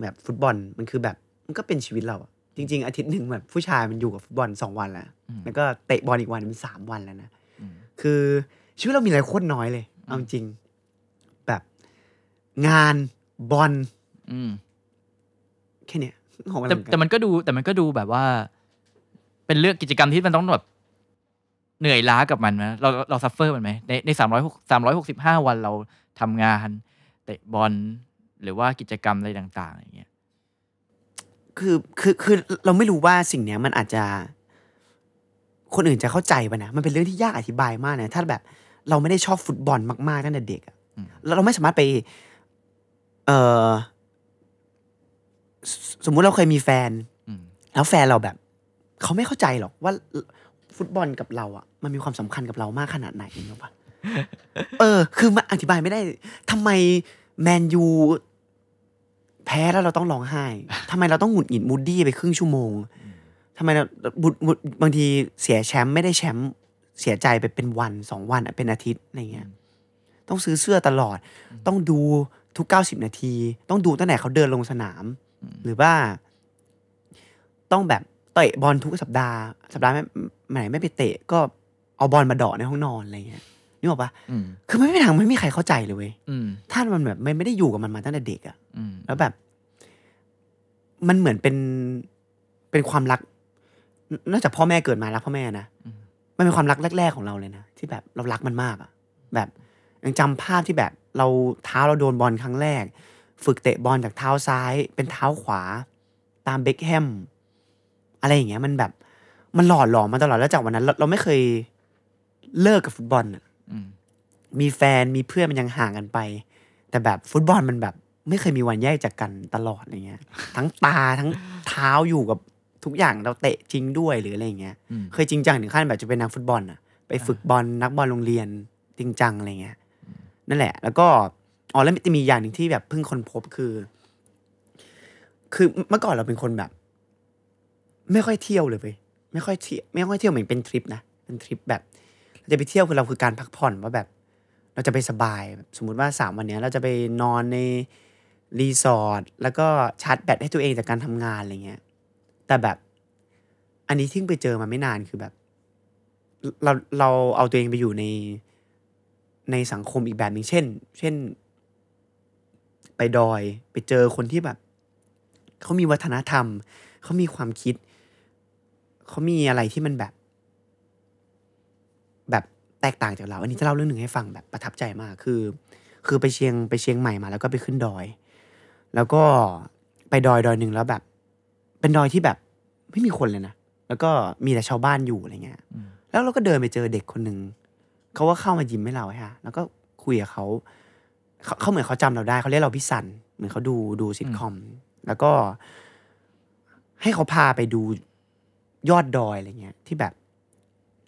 แบบฟุตบอลมันคือแบบมันก็เป็นชีวิตเราอะจริง ๆ อาทิตย์หนึ่งแบบผู้ชายมันอยู่กับฟุตบอลสองวันแล้วอืมแล้วก็เตะบอลอีกวันเป็นสามวันแล้วนะอืมคือชีวิตเรามีอะไรโคตรน้อยเลยเอาจริง แบบงานบอลอืมแค่เนี้ยของอะไรแต่เหมือนกันแต่มันก็ดูแต่มันก็ดูแบบว่า เป็นเรื่องกิจกรรมที่มันต้องแบบ เหนื่อยล้ากับมันนะเราเรา suffer มันไหมในในสามร้อยสามร้อยหกสิบห้าวันเราทำงานเตะบอลหรือว่ากิจกรรมอะไรต่างๆอย่างเงี้ยคือคือคือเราไม่รู้ว่าสิ่งเนี้ยมันอาจจะ คนอื่นจะเข้าใจปะนะมันเป็นเรื่องที่ยากอธิบายมากนะถ้าแบบ เราไม่ได้ชอบฟุตบอลมากๆตั้งแต่เด็กอะอืมแล้วเราไม่สามารถไป เออสสมมุติเราเคยมีแฟนอืมแล้วแฟนเราแบบ เขาไม่เข้าใจหรอกว่า ฟุตบอลกับเราอะ มันมีความสำคัญกับเรามากขนาดไหนเนกปะเออ คือมันอธิบายไม่ได้ทำไมแมนยูแพ้แล้วเราต้องร้องไห้ทำไมเราต้องหงุดหงิดมูดดี้ไปครึ่งชั่วโมงทำไมเราบุดบุดบางทีเสียแชมป์ไม่ได้แชมป์เสียใจไปเป็นวันสองวันอะเป็นอาทิตย์อะไรเงี้ย ต้องซื้อเสื้อตลอด ต้องดูทุกเก้าสิบนาที ต้องดูตั้งแต่เขาเดินลงสนาม หรือว่า ต้องแบบ เตะบอลทุกสัปดาห์ สัปดาห์ไม่ไหนไม่ไปเตะก็เอาบอลมาเดาะในห้องนอนอะไรเงี้ยนึกออกปะอืมคือมันไม่มีทางไม่มีใครเข้าใจเลยเว้ยอืมถ้ามันแบบมันไม่ได้อยู่กับมันมาตั้งแต่เด็กอะอืมแล้วแบบ มันเหมือนเป็นเป็นความรักนนอกจากพ่อแม่เกิดมารักพ่อแม่นะมันเป็นความรักแรก ๆของเราเลยนะที่แบบเรารักมันมากอะแบบยังจำภาพที่แบบเราเท้าเราโดนบอลครั้งแรก ฝึกเตะบอลจากเท้าซ้าย เป็นเท้าขวา ตามเบคแฮม อะไรอย่างเงี้ยมันแบบมันหล่อหลอมมาตลอดแล้วจากวันนั้น เราเราไม่เคยเลิกกับฟุตบอลอะอืมมีแฟนมีเพื่อนมันยังห่างกันไป แต่แบบฟุตบอลมันแบบ ไม่เคยมีวันแยกจากกันตลอดอะไรเงี้ย ทั้งตาทั้งเท้าอยู่กับทุกอย่างเราเตะจริงด้วยหรืออะไรเงี้ยอืมเคยจริงจังถึงขั้นแบบจะเป็นนักฟุตบอลอะไปฝึกบอลนักบอลโรงเรียนจริงจังอะไรเงี้ยนั่นแหละ แล้วก็อ๋อแล้วจะมีอย่างหนึ่งที่แบบเพิ่งคนพบคือ คือเมื่อก่อนเราเป็นคนแบบ ไม่ค่อยเที่ยวเลยเว้ยไม่ค่อยเที่ยวไม่ค่อยเที่ยวเหมือนเป็นทริปนะเป็นทริปแบบเราจะไปเที่ยวคือเราคือการพักผ่อนว่าแบบ เราจะไปสบายสมมุติว่าสามวันเนี้ยเราจะไปนอนในรีสอร์ทแล้วก็ชาร์จแบตให้ตัวเองจากการทำงานอะไรเงี้ย แต่แบบ อันนี้ที่เพิ่งไปเจอมาไม่นานคือแบบ เราเราเอาตัวเองไปอยู่ในในสังคมอีกแบบหนึ่งเช่น เช่น ไปดอยไปเจอคนที่แบบเขามีวัฒนธรรมเขามีความคิด เขามีอะไรที่มันแบบ แบบแตกต่างจากเรา อันนี้จะเล่าเรื่องหนึ่งให้ฟังแบบประทับใจมากคือ คือไปเชียงไปเชียงใหม่มา แล้วก็ไปขึ้นดอย แล้วก็ไปดอยดอยหนึ่งแล้วแบบ เป็นดอยที่แบบไม่มีคนเลยนะแล้วก็มีแต่ชาวบ้านอยู่อะไรเงี้ย แล้วเราก็เดินไปเจอเด็กคนหนึ่งเขาก็เข้ามายิ้มให้เราฮะ แล้วก็คุยกับเขาเขาเขาเหมือนเขาจำเราได้เขาเรียกเราพี่สันเหมือนเขาดูดูซิทคอม แล้วก็ให้เขาพาไปดู ยอดดอยอะไรเงี้ยที่แบบ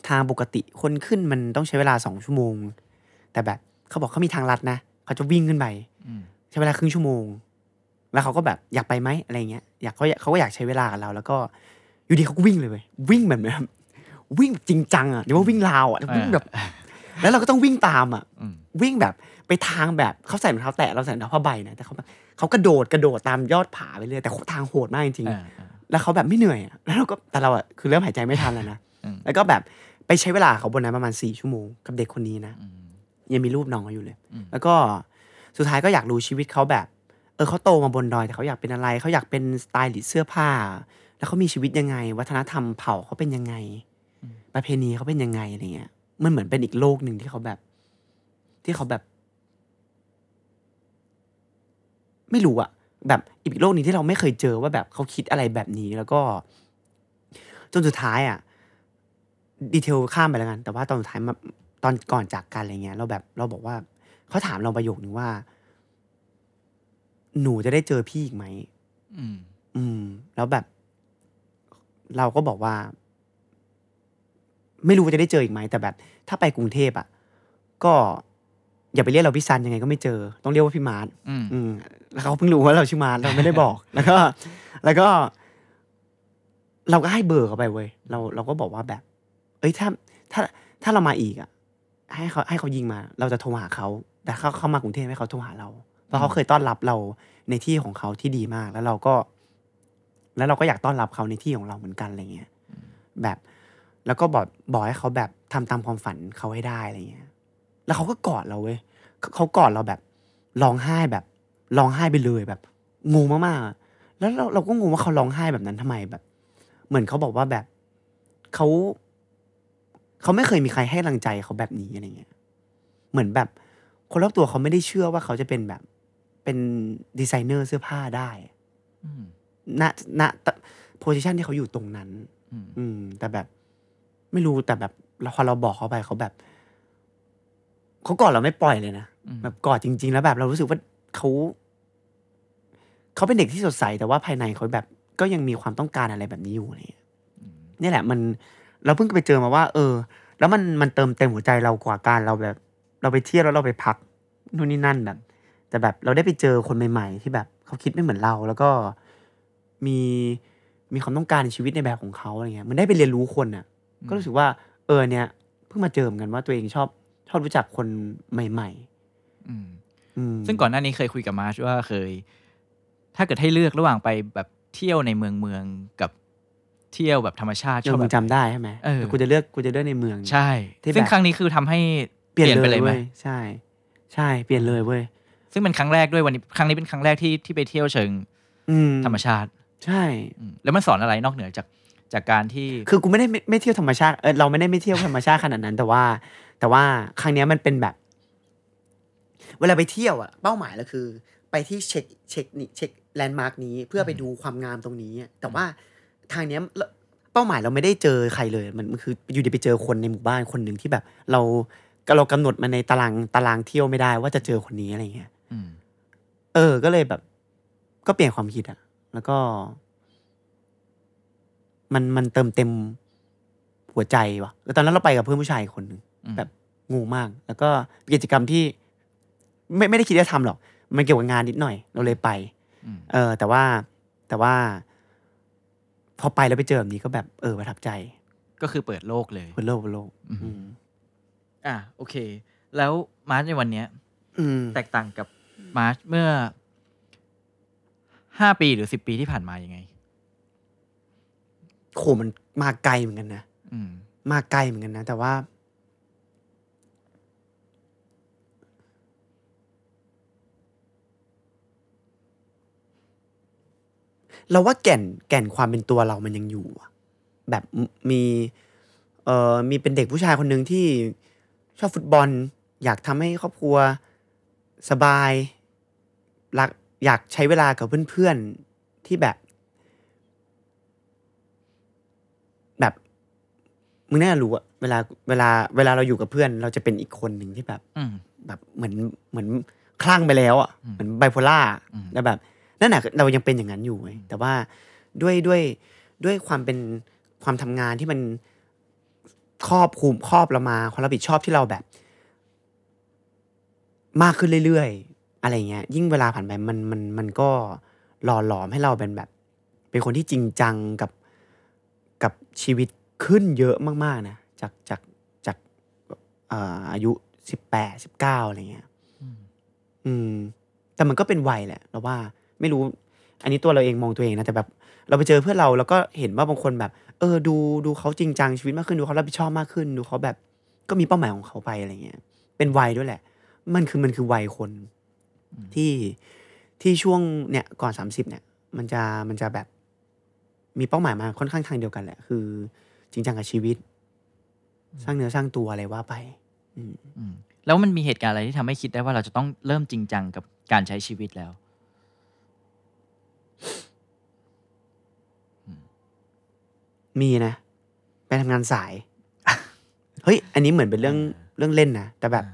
ทางปกติคนขึ้นมันต้องใช้เวลาสองชั่วโมง แต่แบบเขาบอกเขามีทางลัดนะเขาจะวิ่งขึ้นไปอืมใช้เวลาครึ่งชั่วโมง แล้วเขาก็แบบอยากไปไหมอะไรเงี้ยอยากเขาอยากเขาก็อยากใช้เวลากับเรา แล้วก็อยู่ดีเขาก็วิ่งเลยเว้ยวิ่งแบบแบบวิ่งแบบจริงจังอะเดี๋ยวว่าวิ่งราวอะวิ่งแบบ แล้วเราก็ต้องวิ่งตามอะอืมวิ่งแบบไปทางแบบเขาใส่รองเท้าแตะเราใส่รองเท้าผ้าใบนะแต่เขาแบบเขากระโดดกระโดดตามยอดผาไปเรื่อยแต่ทางโหดมากจริงๆอ่าอ่า แล้วเขาแบบไม่เหนื่อยอะแล้วเราก็แต่เราอะคือเริ่มหายใจไม่ทันแล้วนะอืมแล้วก็แบบไปใช้เวลาเขาบนนั้นประมาณสี่ชั่วโมงกับเด็กคนนี้นะอืมยังมีรูปน้องเขาอยู่เลยอืมแล้วก็สุดท้ายก็อยากรู้ชีวิตเขาแบบ เออเขาโตมาบนดอยแต่เขาอยากเป็นอะไรเขาอยากเป็นสไตลิสต์เสื้อผ้า แล้วเขามีชีวิตยังไง วัฒนธรรมเผ่าเขาเป็นยังไง ประเพณีเขาเป็นยังไงอะไรเงี้ยมันเหมือนเป็นอีกโลกหนึ่งที่เขาแบบ ที่เขาแบบ ไม่รู้อะ แบบอีกโลกหนึ่งที่เราไม่เคยเจอว่าแบบเขาคิดอะไรแบบนี้แล้วก็ จนสุดท้ายอะดีเทลข้ามไปแล้วกัน แต่ว่าตอนสุดท้ายมาตอนก่อนจากกันอะไรเงี้ย เราแบบเราบอกว่าเขาถามเราประโยคนึงว่า หนูจะได้เจอพี่อีกไหมอืม อืม แล้วแบบ เราก็บอกว่า ไม่รู้ว่าจะได้เจออีกไหมแต่แบบ ถ้าไปกรุงเทพอะ ก็ อย่าไปเรียกเราพี่ซันยังไงก็ไม่เจอ ต้องเรียกว่าพี่มาร์ทอืม อืมแล้วเขาเพิ่งรู้ว่าเราชื่อมาร์ทเราไม่ได้บอก แล้วก็ แล้วก็ เราก็ให้เบอร์เขาไปเว้ยเราเราก็บอกว่าแบบ เอ้ยถ้าถ้าถ้าเรามาอีกอะ ให้เขาให้เขายิงมา เราจะโทรหาเขา แต่เขาเขามากรุงเทพให้เขาโทรหาเรา เพราะเขาเคยต้อนรับเราในที่ของเขาที่ดีมาก แล้วเราก็ แล้วเราก็อยากต้อนรับเขาในที่ของเราเหมือนกันอะไรเงี้ยแบบ แล้วก็บอกบอกให้เขาแบบทำตามความฝันเขาให้ได้อะไรเงี้ยอ แล้วเขาก็กอดเราเว้ยเขาเขากอดเราแบบร้องไห้แบบร้องไห้ไปเลยแบบงงมากๆอะแล้วเราเราก็งงว่าเขาร้องไห้แบบนั้นทำไมแบบ เหมือนเขาบอกว่าแบบเขาเขาไม่เคยมีใครให้กำลังใจเขาแบบนี้อะไรเงี้ย เหมือนแบบ คนรอบตัวเขาไม่ได้เชื่อว่าเขาจะเป็นแบบ เป็นดีไซเนอร์เสื้อผ้าได้อืมณณโพสิชันที่เขาอยู่ตรงนั้นอืมอืมแต่แบบ ไม่รู้แต่แบบพอเราบอกเขาไปเขาแบบ เขากอดเราไม่ปล่อยเลยนะอืมแบบกอดจริง ๆ แล้วแบบเรารู้สึกว่าเขาเขาเป็นเด็กที่สดใสแต่ว่าภายในเขาแบบก็ยังมีความต้องการอะไรแบบนี้อยู่อะไรเงี้ยนี่แหละ มันเราเพิ่งไปเจอมาว่า เออ แล้วมันมันเติมเต็มหัวใจเรากว่าการเราแบบ เราไปเที่ยวแล้วเราไปพักนู่นนี่นั่นแบบ แต่แบบเราได้ไปเจอคนใหม่ ๆ ที่แบบเขาคิดไม่เหมือนเรา แล้วก็มีมีความต้องการในชีวิตในแบบของเขาอะไรเงี้ยมันได้ไปเรียนรู้คนอะ ก็รู้สึกว่า เออเนี่ยเพิ่งมาเจอเหมือนกันว่าตัวเองชอบ ชอบรู้จักคนใหม่อืมๆอืมซึ่งก่อนหน้านี้เคยคุยกับมาร์ชว่าเคย ถ้าเกิดให้เลือกระหว่างไปแบบเที่ยวในเมืองเมืองกับเที่ยวแบบธรรมชาติเดี๋ยวแบมึบงจำได้ใช่ไหมเออแต่กูจะเลือกกูจะเลือกในเมือง ใช่ที่แบบซึ่งครั้งนี้คือทำให้เปลี่ยนไปเลเลยยไหมเว้ยใช่ ใช่เปลี่ยนเลยเว้ยซึ่งเป็นครั้งแรกด้วยวันนี้ครั้งนี้เป็นครั้งแรกที่ที่ไปเที่ยวเชิงอืมธรรมชาติ ใช่อืมแล้วมันสอนอะไรนอกเหนือจากจากการที่ คือกูไม่ได้ไม่ไม่เที่ยวธรรมชาติเออเราไม่ได้ไม่เที่ยวธรรมชาติขนาดนั้น แต่ว่า แต่ว่าครั้งเนี้ยมันเป็นแบบ เวลาไปเที่ยวอะเป้าหมายเราคือ ไปที่เช็คเช็คนี่เช็คแลนด์มาร์กนี้เพื่อไปดูความงามตรงนี้อะแต่ว่าทางเนี้ยเป้าหมายเราไม่ได้เจอใครเลยมันมันคืออยู่ดีไปเจอคนในหมู่บ้านคนหนึ่งที่แบบ เราเรากำหนดมาในตารางตารางเที่ยวไม่ได้ว่าจะเจอคนนี้อะไรเงี้ยอืมเออ ก็เลยแบบ ก็เปลี่ยนความคิดอะแล้วก็ มันมันเติมเต็มหัวใจว่ะแล้วตอนนั้นเราไปกับเพื่อนผู้ชายอีกคนหนึ่งอืม แบบงูมาก แล้วก็กิจกรรมที่ไม่ไม่ได้คิดจะทำหรอก มันเกี่ยวกับงานนิดหน่อย เราเลยไปอืมเออ แต่ว่าแต่ว่า พอไปแล้วไปเจอแบบนี้ก็แบบเออประทับใจ ก็คือเปิดโลกเลยบนโลกบนโลกอืมอืมอะโอเค แล้วมาร์ชในวันเนี้ยอืมแตกต่างกับมาร์ชเมื่อห้าปีหรือสิบปีที่ผ่านมายังไงโหมันมาไกลเหมือนกันนะอืมมาไกลเหมือนกันนะ แต่ว่า เราว่าแก่นแก่นความเป็นตัวเรามันยังอยู่อะแบบมมีเอ่อมีเป็นเด็กผู้ชายคนหนึ่งที่ชอบฟุตบอล อยากทำให้ครอบครัวสบายรักอยากใช้เวลากับเพื่อนๆที่แบบ แบบมึงน่าจะรู้อะเวลาเวลาเวลาเราอยู่กับเพื่อน เราจะเป็นอีกคนหนึ่งที่แบบอืมแบบเหมือนเหมือนคลั่งไปแล้วอะอืมเหมือนไบโพล่าอืมแล้วแบบ นั่นแหะเรายังเป็นอย่างนั้นอยู่เว้ยแต่ว่าด้วยด้วยด้วยความเป็นความทำงานที่มันครอบคลุมครอบเรามาความรับผิดชอบที่เราแบบ มากขึ้นเรื่อยๆ อะไรเงี้ย ยิ่งเวลาผ่านไปมันมันมันก็หล่อหลอมให้เราเป็นแบบ เป็นคนที่จริงจังกับกับชีวิตขึ้นเยอะมากๆนะจากจากจากเอ่ออายุสิบแปดสิบเก้าอะไรเงี้ย อืมอืมแต่มันก็เป็นวัยแหละเราว่า ไม่รู้ อันนี้ตัวเราเองมองตัวเองนะแต่แบบ เราไปเจอเพื่อนเราแล้วก็เห็นว่าบางคนแบบ เออดูดูเขาจริงจังชีวิตมากขึ้นดูเขารับผิดชอบมากขึ้น ดูเขาแบบ ก็มีเป้าหมายของเขาไปอะไรเงี้ย เป็นวัยด้วยแหละ มันคือมันคือวัยคนที่ที่ช่วงเนี่ยก่อนสามสิบเนี่ย มันจะมันจะแบบมีเป้าหมายมาค่อนข้างทางเดียวกันแหละ คือ จริงจังกับชีวิต สร้างเนื้อสร้างตัวอะไรว่าไป อืมแล้วมันมีเหตุการณ์อะไรที่ทำให้คิดได้ว่าเราจะต้องเริ่มจริงจังกับการใช้ชีวิตแล้ว มีนะ ไปทำงานสาย เฮ้ย อันนี้เหมือนเป็นเรื่องเรื่องเล่นนะ แต่แบบ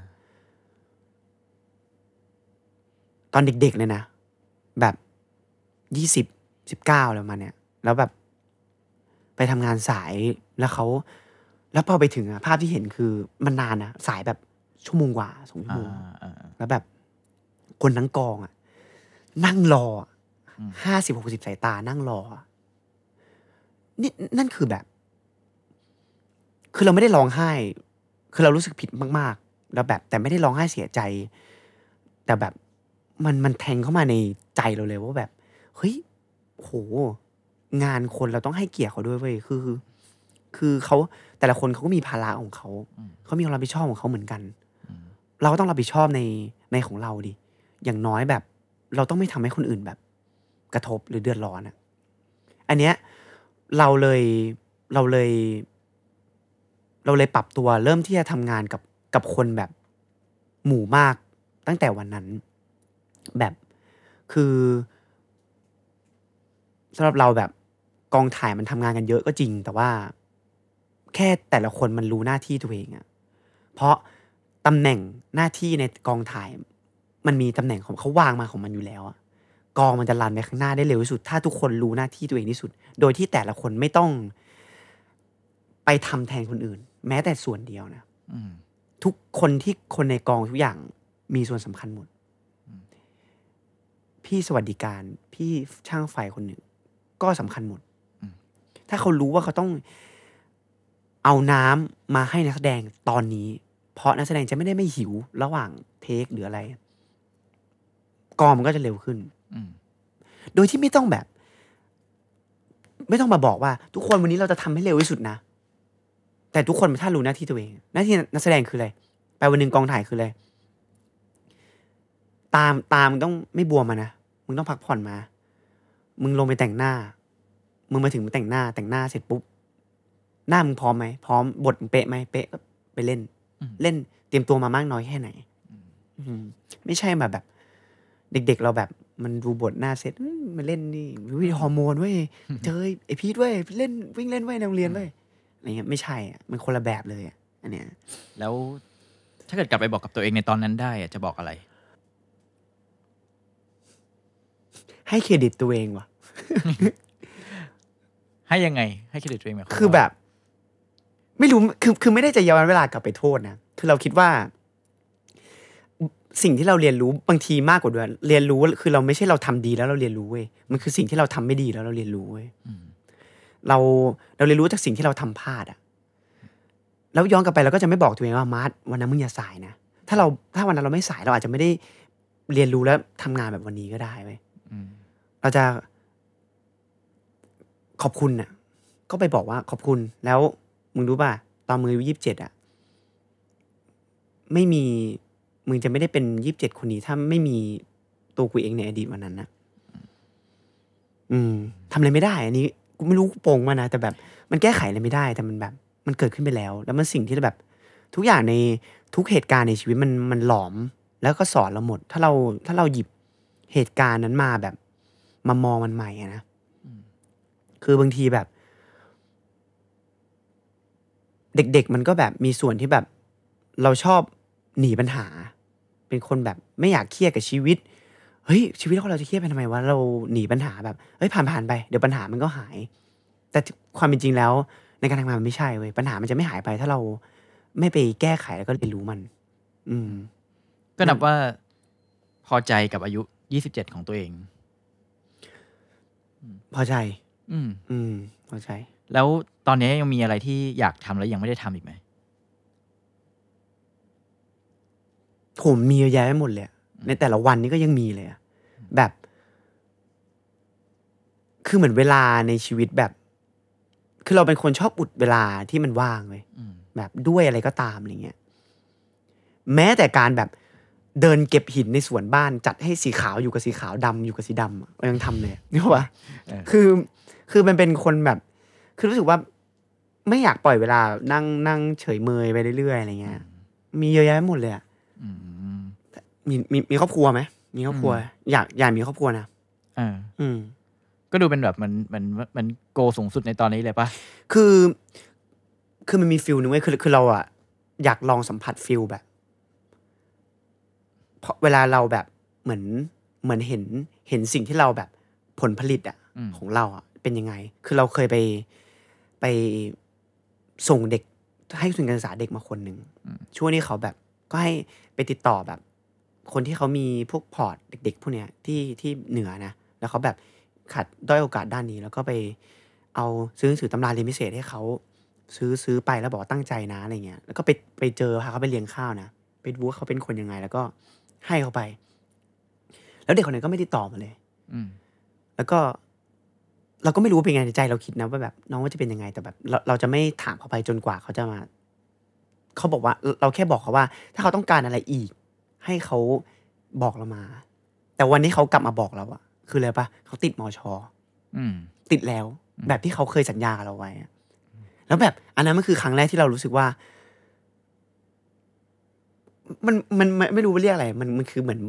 ตอนเด็กๆเลยนะ แบบยี่สิบสิบเก้าอะไรประมาณเนี้ยแล้วแบบ ไปทำงานสายแล้วเขา แล้วพอไปถึงอะภาพที่เห็นคือมันนานนะสายแบบชั่วโมงกว่าสองชั่วอ่าโมงอ่าอ่าแล้วแบบ คนทั้งกองอะนั่งรออืม ห้าสิบหกสิบสายตานั่งรออะนี่นั่นคือแบบ คือเราไม่ได้ร้องไห้ คือเรารู้สึกผิดมาก ๆ แล้วแบบ แต่ไม่ได้ร้องไห้เสียใจ แต่แบบมันมันแทงเข้ามาในใจเราเลยว่าแบบ เฮ้ยโห งานคนเราต้องให้เกียรติเขาด้วยเว้ยคือ คือเขาแต่ละคนเขาก็มีภาระของเขาอืมเขามีความรับผิดชอบของเขาเหมือนกันอืมเราก็ต้องรับผิดชอบในในของเราดิอย่างน้อยแบบ เราต้องไม่ทำให้คนอื่นแบบ กระทบหรือเดือดร้อนอะอันเนี้ยเราเลยเราเลย เราเลยปรับตัวเริ่มที่จะทำงานกับกับคนแบบหมู่มากตั้งแต่วันนั้น แบบคือสำหรับเราแบบกองถ่ายมันทำงานกันเยอะก็จริง แต่ว่า แค่แต่ละคนมันรู้หน้าที่ตัวเองอะเพราะตำแหน่งหน้าที่ในกองถ่าย มันมีตำแหน่งของเขาวางมาของมันอยู่แล้วอะ กองมันจะรันไปข้างหน้าได้เร็วที่สุด ถ้าทุกคนรู้หน้าที่ตัวเองที่สุด โดยที่แต่ละคนไม่ต้อง ไปทำแทนคนอื่น แม้แต่ส่วนเดียวนะอืมทุกคนที่คนในกองทุกอย่างมีส่วนสำคัญหมด พี่สวัสดิการ พี่ช่างไฟคนหนึ่ง ก็สำคัญหมดอืมถ้าเขารู้ว่าเขาต้องเอาน้ำมาให้นักแสดงตอนนี้ เพราะนักแสดงจะไม่ได้ไม่หิวระหว่างเทคหรืออะไร กองมันก็จะเร็วขึ้นอืม โดยที่ไม่ต้องแบบ ไม่ต้องมาบอกว่า ทุกคนวันนี้เราจะทำให้เร็วที่สุดนะ แต่ทุกคนถ้ารู้หน้าที่ตัวเอง หน้าที่นักแสดงคืออะไร ไปวันหนึ่งกองถ่ายคืออะไร ตามตามมึงต้องไม่บวมมานะ มึงต้องพักผ่อนมา มึงลงไปแต่งหน้า มึงมาถึงมึงแต่งหน้า แต่งหน้าเสร็จปุ๊บ หน้ามึงพร้อมไหม พร้อม บทมึงเป๊ะไหม เป๊ะก็ไปเล่นอืมเล่น เตรียมตัวมามากน้อยแค่ไหนอืมไม่ใช่มาแบบ เด็ก ๆ เราแบบ มันดูบทหน้าเสร็จเอ้ยมาเล่นนี่วิฮอร์โมนเว้ยเจอไอพีทเว้ยเล่นวิ่งเล่นเว้ยในโรงเรียนเว้ยอะไรเงี้ยไม่ใช่อะมันคนละแบบเลยอะอันเนี้ยแล้วถ้าเกิดกลับไปบอกกับตัวเองในตอนนั้นได้อะจะบอกอะไร ให้เครดิตตัวเองว่ะ ให้ยังไง ให้เครดิตตัวเองหมายความคือว่าแบบ ไม่รู้คือคือไม่ได้จะย้อนเวลากลับไปโทษนะคือเราคิดว่า สิ่งที่เราเรียนรู้บางทีมากกว่าด้วยเรียนรู้คือเราไม่ใช่เราทำดีแล้วเราเรียนรู้เว้ยมันคือสิ่งที่เราทำไม่ดีแล้วเราเรียนรู้เว้ยเราเราเรียนรู้จากสิ่งที่เราทำพลาดอะแล้วย้อนกลับไปเราก็จะไม่บอกตัวเองว่ามาร์ทวันนั้นมึงอย่าสายนะถ้าเราถ้าวันนั้นเราไม่สายเราอาจจะไม่ได้เรียนรู้แล้วทำงานแบบวันนี้ก็ได้เว้ยอืมเราจะขอบคุณน่ะก็ไปบอกว่าขอบคุณแล้วมึงรู้ป่ะตอนมือยี่สิบเจ็ดอะไม่มี มึงจะไม่ได้เป็นยี่สิบเจ็ดคนนี้ถ้าไม่มีตัวกูเองในอดีตวันนั้นนะอืมทำอะไรไม่ได้ อันนี้กูไม่รู้กูโปงมานะแต่แบบ มันแก้ไขอะไรไม่ได้ แต่มันแบบ มันเกิดขึ้นไปแล้ว แล้วมันสิ่งที่แบบ ทุกอย่างในทุกเหตุการณ์ในชีวิตมันมันหลอม แล้วก็สอนเราหมด ถ้าเราถ้าเราหยิบเหตุการณ์นั้นมาแบบ มามองมันใหม่อะนะคือบางทีแบบ เด็ก ๆ มันก็แบบมีส่วนที่แบบ เราชอบหนีปัญหา เป็นคนแบบไม่อยากเครียดกับชีวิตเฮ้ยชีวิตของเราจะเครียดไปทำไมวะเราหนีปัญหาแบบเฮ้ยผ่านผ่านๆไปเดี๋ยวปัญหามันก็หาย แต่ความเป็นจริงแล้ว ในการทำงานมันไม่ใช่เว้ยปัญหามันจะไม่หายไปถ้าเราไม่ไปแก้ไขแล้วก็เรียนรู้มัน อืม ก็นับว่าพอใจกับอายุยี่สิบเจ็ดของตัวเอง พอใจ อืม อืม พอใจ แล้วตอนนี้ยังมีอะไรที่อยากทำแล้วยังไม่ได้ทำอีกไหม ผมมีเยอะแยะไปหมดเลยอะในแต่ละวันนี้ก็ยังมีเลยอะแบบ คือเหมือนเวลาในชีวิตแบบ คือเราเป็นคนชอบอุดเวลาที่มันว่างเลยอืมแบบด้วยอะไรก็ตามอะไรเงี้ยแม้แต่การแบบเดินเก็บหินในสวนบ้านจัดให้สีขาวอยู่กับสีขาวดำอยู่กับสีดำอะเรายังทำเลยนี่ปะเออคือ คือมันเป็นคนแบบ คือรู้สึกว่าไม่อยากปล่อยเวลานั่งนั่งเฉยเมยไปเรื่อยๆอะไรเงี้ย มีเยอะแยะไปหมดเลยอะอื มมีมีมีครอบครัวไหมมีครอบครัวอืมอยากอยากมีครอบครัวนะอ่าอืม ก็ดูเป็นแบบมันมันมันโกสูงสุดในตอนนี้เลยปะคือ คือมันมี feel นึงเว้ยคือคือเราอะอยากลองสัมผัส feel แบบเพราะเวลาเราแบบเหมือนเหมือนเห็นเห็นสิ่งที่เราแบบผลผลิตอะอืมของเราอะเป็นยังไง คือเราเคยไปไปส่งเด็กให้ทุนการศึกษาเด็กมาคนหนึ่งช่วงนี้เขาแบบ ก็ให้ ไปติดต่อแบบ คนที่เขามีพวก port เด็ก ๆ พวกเนี้ยที่ที่เหนือนะ แล้วเขาแบบขาดด้อยโอกาสด้านนี้ แล้วก็ไปเอาซื้อหนังสือตำราเรียนพิเศษให้เขาซื้อซื้อไปแล้วบอกว่าตั้งใจนะอะไรเงี้ย แล้วก็ไปไปเจอพาเขาไปเลี้ยงข้าวนะไปดูว่าเขาเป็นคนยังไง แล้วก็ให้เขาไป แล้วเด็กคนนั้นก็ไม่ติดต่อมาเลย อืมแล้วก็เราก็ไม่รู้ว่าเป็นไงในใจเราคิดนะว่าแบบน้องว่าจะเป็นยังไงแต่แบบเราเราจะไม่ถามเขาไปจนกว่าเขาจะมา เขาบอกว่าเราแค่บอกเขาว่า ถ้าเขาต้องการอะไรอีก ให้เขาบอกเรามา แต่วันนี้เขากลับมาบอกเราอะคืออะไรปะเขาติดมอชออืมติดแล้ว แบบที่เขาเคยสัญญากับเราไว้อะแล้วแบบอันนั้นมันคือครั้งแรกที่เรารู้สึกว่ามันมันมันไม่รู้ว่าเรียกอะไร มันมันคือเหมือน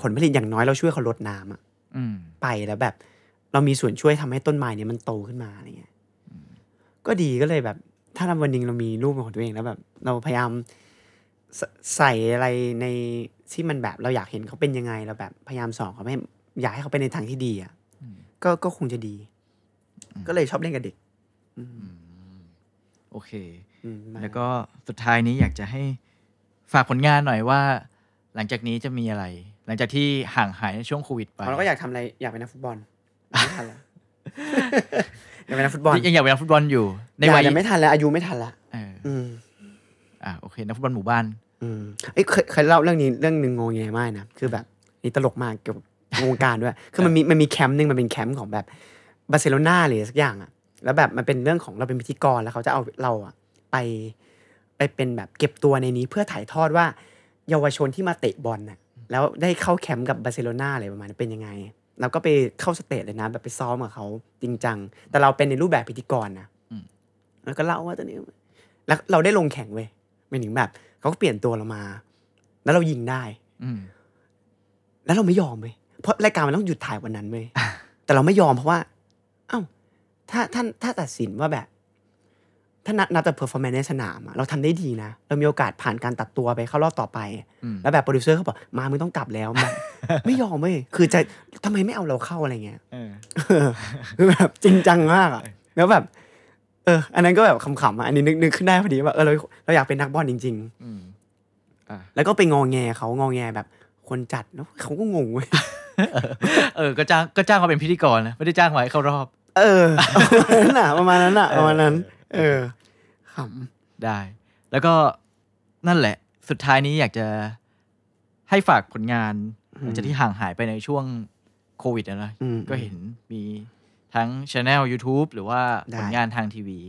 ผลผลิตอย่างน้อยเราช่วยเขาลดน้ำอะอืมไปแล้วแบบ เรามีส่วนช่วยทำให้ต้นไม้เนี่ยมันโตขึ้นมาอะไรเงี้ยก็ดีก็เลยแบบ ถ้าวันหนึงเรามีรูปเป็นของตัวเองแล้วแบบ เราพยายามใสใส่อะไรในที่มันแบบเราอยากเห็นเขาเป็นยังไงเราแบบพยายามสอนเขาให้อยากให้เขาไปในทางที่ดีอะก็ก็คงจะดี ก็เลยชอบเล่นกับเด็กโอเคอืมมาแล้วก็สุดท้ายนี้อยากจะให้ฝากผลงานหน่อยว่า หลังจากนี้จะมีอะไร หลังจากที่ห่างหายในช่วงโควิดไปเราก็อยากทำอะไรอยากเป็นนักฟุตบอลไม่ทันแล้วอ ยากเป็นนักฟุตบอลยังอยากเป็นนักฟุตบอลอยู่ ในอยากวัยแต่ไม่ทันแล้ว อายุไม่ทันละเอออืมอ่าโอเคนักฟุตบอลหมู่บ้าน อืมเอ้ยเคยเคยเล่าเรื่องนี้เรื่องหนึ่งงงแงมากนะคือแบบนี่ตลกมากเกี่ยวกับวงการด้วย คือมันมีมันมีแคมป์หนึ่งมันเป็นแคมป์ของแบบบาร์เซโลนาหรือสักอย่างอะแล้วแบบมันเป็นเรื่องของเราเป็นพิธีกรแล้วเขาจะเอาเราอะไปไปเป็นแบบเก็บตัวในนี้เพื่อถ่ายทอดว่า เยาวชนที่มาเตะบอลน่ะ แล้วได้เข้าแคมป์กับบาร์เซโลนาอะไรประมาณนั้นเป็นยังไง เราก็ไปเข้า stage เลยนะ แบบไปซ้อมกับเขาจริงจัง แต่เราเป็นในรูปแบบพิธีกรนะอืมแล้วก็เล่าว่าตอนนี้ แล้วเราได้ลงแข่งเว้ยหมายถึงแบบเขาก็เปลี่ยนตัวเรามา แล้วเรายิงได้ อืมแล้วเราไม่ยอมเว้ยเพราะรายการมันต้องหยุดถ่ายวันนั้นเว้ยแต่เราไม่ยอมเพราะว่า เอ้า ถ้าท่านถ้าตัดสินว่าแบบ ถ้านับนับแต่ performance ในสนามอะเราทำได้ดีนะ เรามีโอกาสผ่านการตัดตัวไปเข้ารอบต่อไปอืมแล้วแบบโปรดิวเซอร์เขาบอกมามึงต้องกลับแล้วแบบไม่ยอมเว้ยคือจะทำไมไม่เอาเราเข้าอะไรเงี้ยเออคือแบบจริงจังมากอะแล้วแบบ เออ อันนั้นก็แบบขำๆอะอันนี้นึกนึกขึ้นได้พอดีว่าเออเราเราอยากเป็นนักบอลจริงอืมอ่าๆแล้วก็ไปงอแงเขางอแงแบบคนจัดแล้วเขาก็งงเว้ยเออ ก็จ้างก็จ้างมาเป็นพิธีกรนะไม่ได้จ้างมาให้เข้ารอบ เออประมาณนั้นน่ะประมาณนั้น น่ะประมาณนั้นเออขได้ แล้วก็นั่นแหละ สุดท้ายนี้อยากจะให้ฝากผลงานหลังจากที่ห่างหายไปในช่วงโควิดนะนะำอืมก็เห็นมีทั้งช anel YouTube หรือว่าได้ผลงานทางทีวี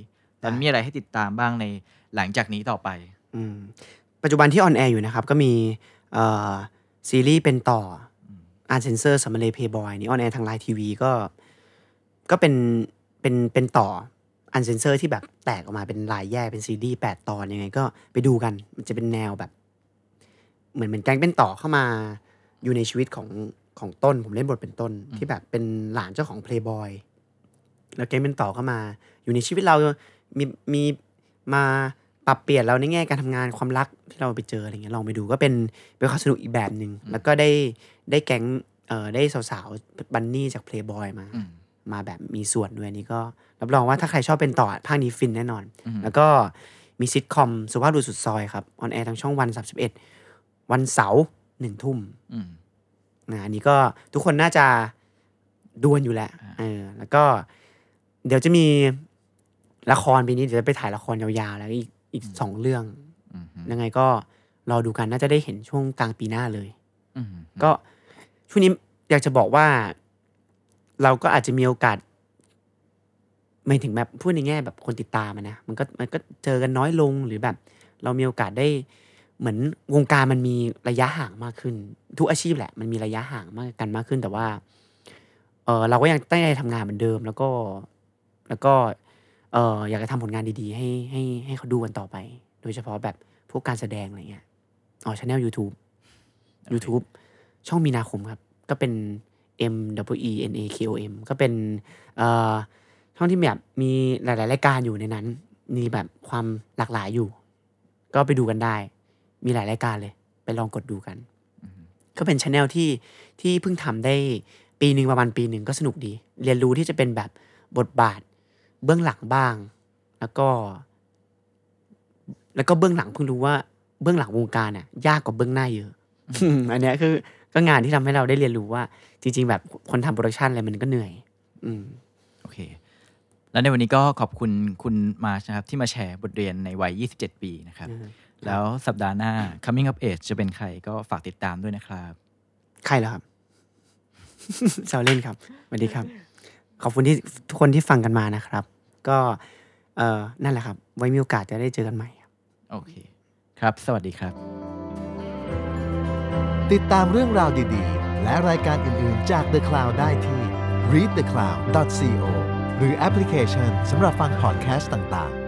ตอนได้มีอะไรให้ติดตามบ้างในหลังจากนี้ต่อไปอืมปัจจุบันที่ on air อยู่นะครับ ก็มีเอ่อซีรีส์เป็นต่ออาร์เซนเซอร์สัมมาเลเพย์บอยนี่ออนแอร์ทางไลน์ทีวีก็ ก็เป็นเป็นเป็นต่อ uncensored ที่แบบแตกออกมาเป็นลายแยกเป็นซีรีส์แปดตอนยังไงก็ไปดูกัน มันจะเป็นแนวแบบ เหมือนเหมือนแก๊งเป็นต่อเข้ามา อยู่ในชีวิตของของต้น ผมเล่นบทเป็นต้น ที่แบบเป็นหลานเจ้าของเพลย์บอยแล้วแก๊งเป็นต่อเข้ามา อยู่ในชีวิตเรามีมีมาปรับเปลี่ยนเราในแง่การทำงานความรักที่เราไปเจออะไรเงี้ยลองไปดูก็เป็นเป็นความสนุกอีกแบบหนึ่งแล้วก็ได้ได้แก๊งเอ่อได้สาวๆบันนี่จากเพลย์บอยมาอื มมาแบบมีส่วนด้วยอันนี้ก็รับรองว่าถ้าใครชอบเป็นต่อภาคนี้ฟินแน่นอนอืมแล้วก็มีซิทคอมสุภาพบุรุษสุดซอยครับ on air ทางช่องวัน31วันเสาร์หนึ่งทุ่มอืมนะอันนี้ก็ทุกคนน่าจะดูกันอยู่แหละอ่าเออแล้วก็เดี๋ยวจะมีละครปีนี้เดี๋ยวจะไปถ่ายละครยาวๆ แล้วอีกอีกสองเรื่องอืมยังไงก็รอดูกันน่าจะได้เห็นช่วงกลางปีหน้าเลยอืมก็ช่วงนี้อยากจะบอกว่า เราก็อาจจะมีโอกาส ไม่ถึงแบบพูดในแง่แบบคนติดตามอะนะมันก็มันก็เจอกันน้อยลงหรือแบบ เรามีโอกาสได้เหมือนวงการมันมีระยะห่างมากขึ้น ทุกอาชีพแหละ มันมีระยะห่างมากกันมากขึ้น แต่ว่าเออเราก็ยังตั้งใจทำงานเหมือนเดิม แล้วก็แล้วก็เอออยากจะทำผลงานดีๆ ให้ให้ให้เขาดูกันต่อไป โดยเฉพาะแบบพวกการแสดงอะไรเงี้ยอ๋อช anel YouTube YouTube ช่องมีนาคมครับ ก็เป็น M W E N A K O M ก็เป็นเอ่อช่องที่แบบมีหลาย ๆ รายการอยู่ในนั้น มีแบบความหลากหลายอยู่ ก็ไปดูกันได้ มีหลายรายการเลย ไปลองกดดูกัน ก็เป็นช anel ที่ที่เพิ่งทำได้ปีหนึ่งประมาณปีหนึ่งก็สนุกดี เรียนรู้ที่จะเป็นแบบบทบาท เบื้องหลังบ้าง แล้วก็ แล้วก็เบื้องหลังเพิ่งรู้ว่าเบื้องหลังวงการน่ะ ยากกว่าเบื้องหน้าเยอะอันเนี้ยคือก็งานที่ทำให้เราได้เรียนรู้ว่า จริง ๆ แบบคนทำโปรดักชันอะไรมันก็เหนื่อย อืมโอเค แล้วในวันนี้ก็ขอบคุณคุณมาร์ชนะครับ ที่มาแชร์บทเรียนในวัย 27 ปีนะครับอืมแล้วสัปดาห์หน้า coming of age จะเป็นใครก็ฝากติดตามด้วยนะครับ ใครเหรอครับแซวเล่นครับสวัสดีครับ ขอบคุณที่ทุกคนที่ฟังกันมานะครับ ก็เออนั่นแหละครับ ไว้มีโอกาสจะได้เจอกันใหม่ครับโอเค ครับ สวัสดีครับ ติดตามเรื่องราวดีๆ และรายการอื่น ๆ จาก The Cloud ได้ที่ readthecloud.co หรือแอปพลิเคชันสำหรับฟังพอดแคสต์ต่าง ๆ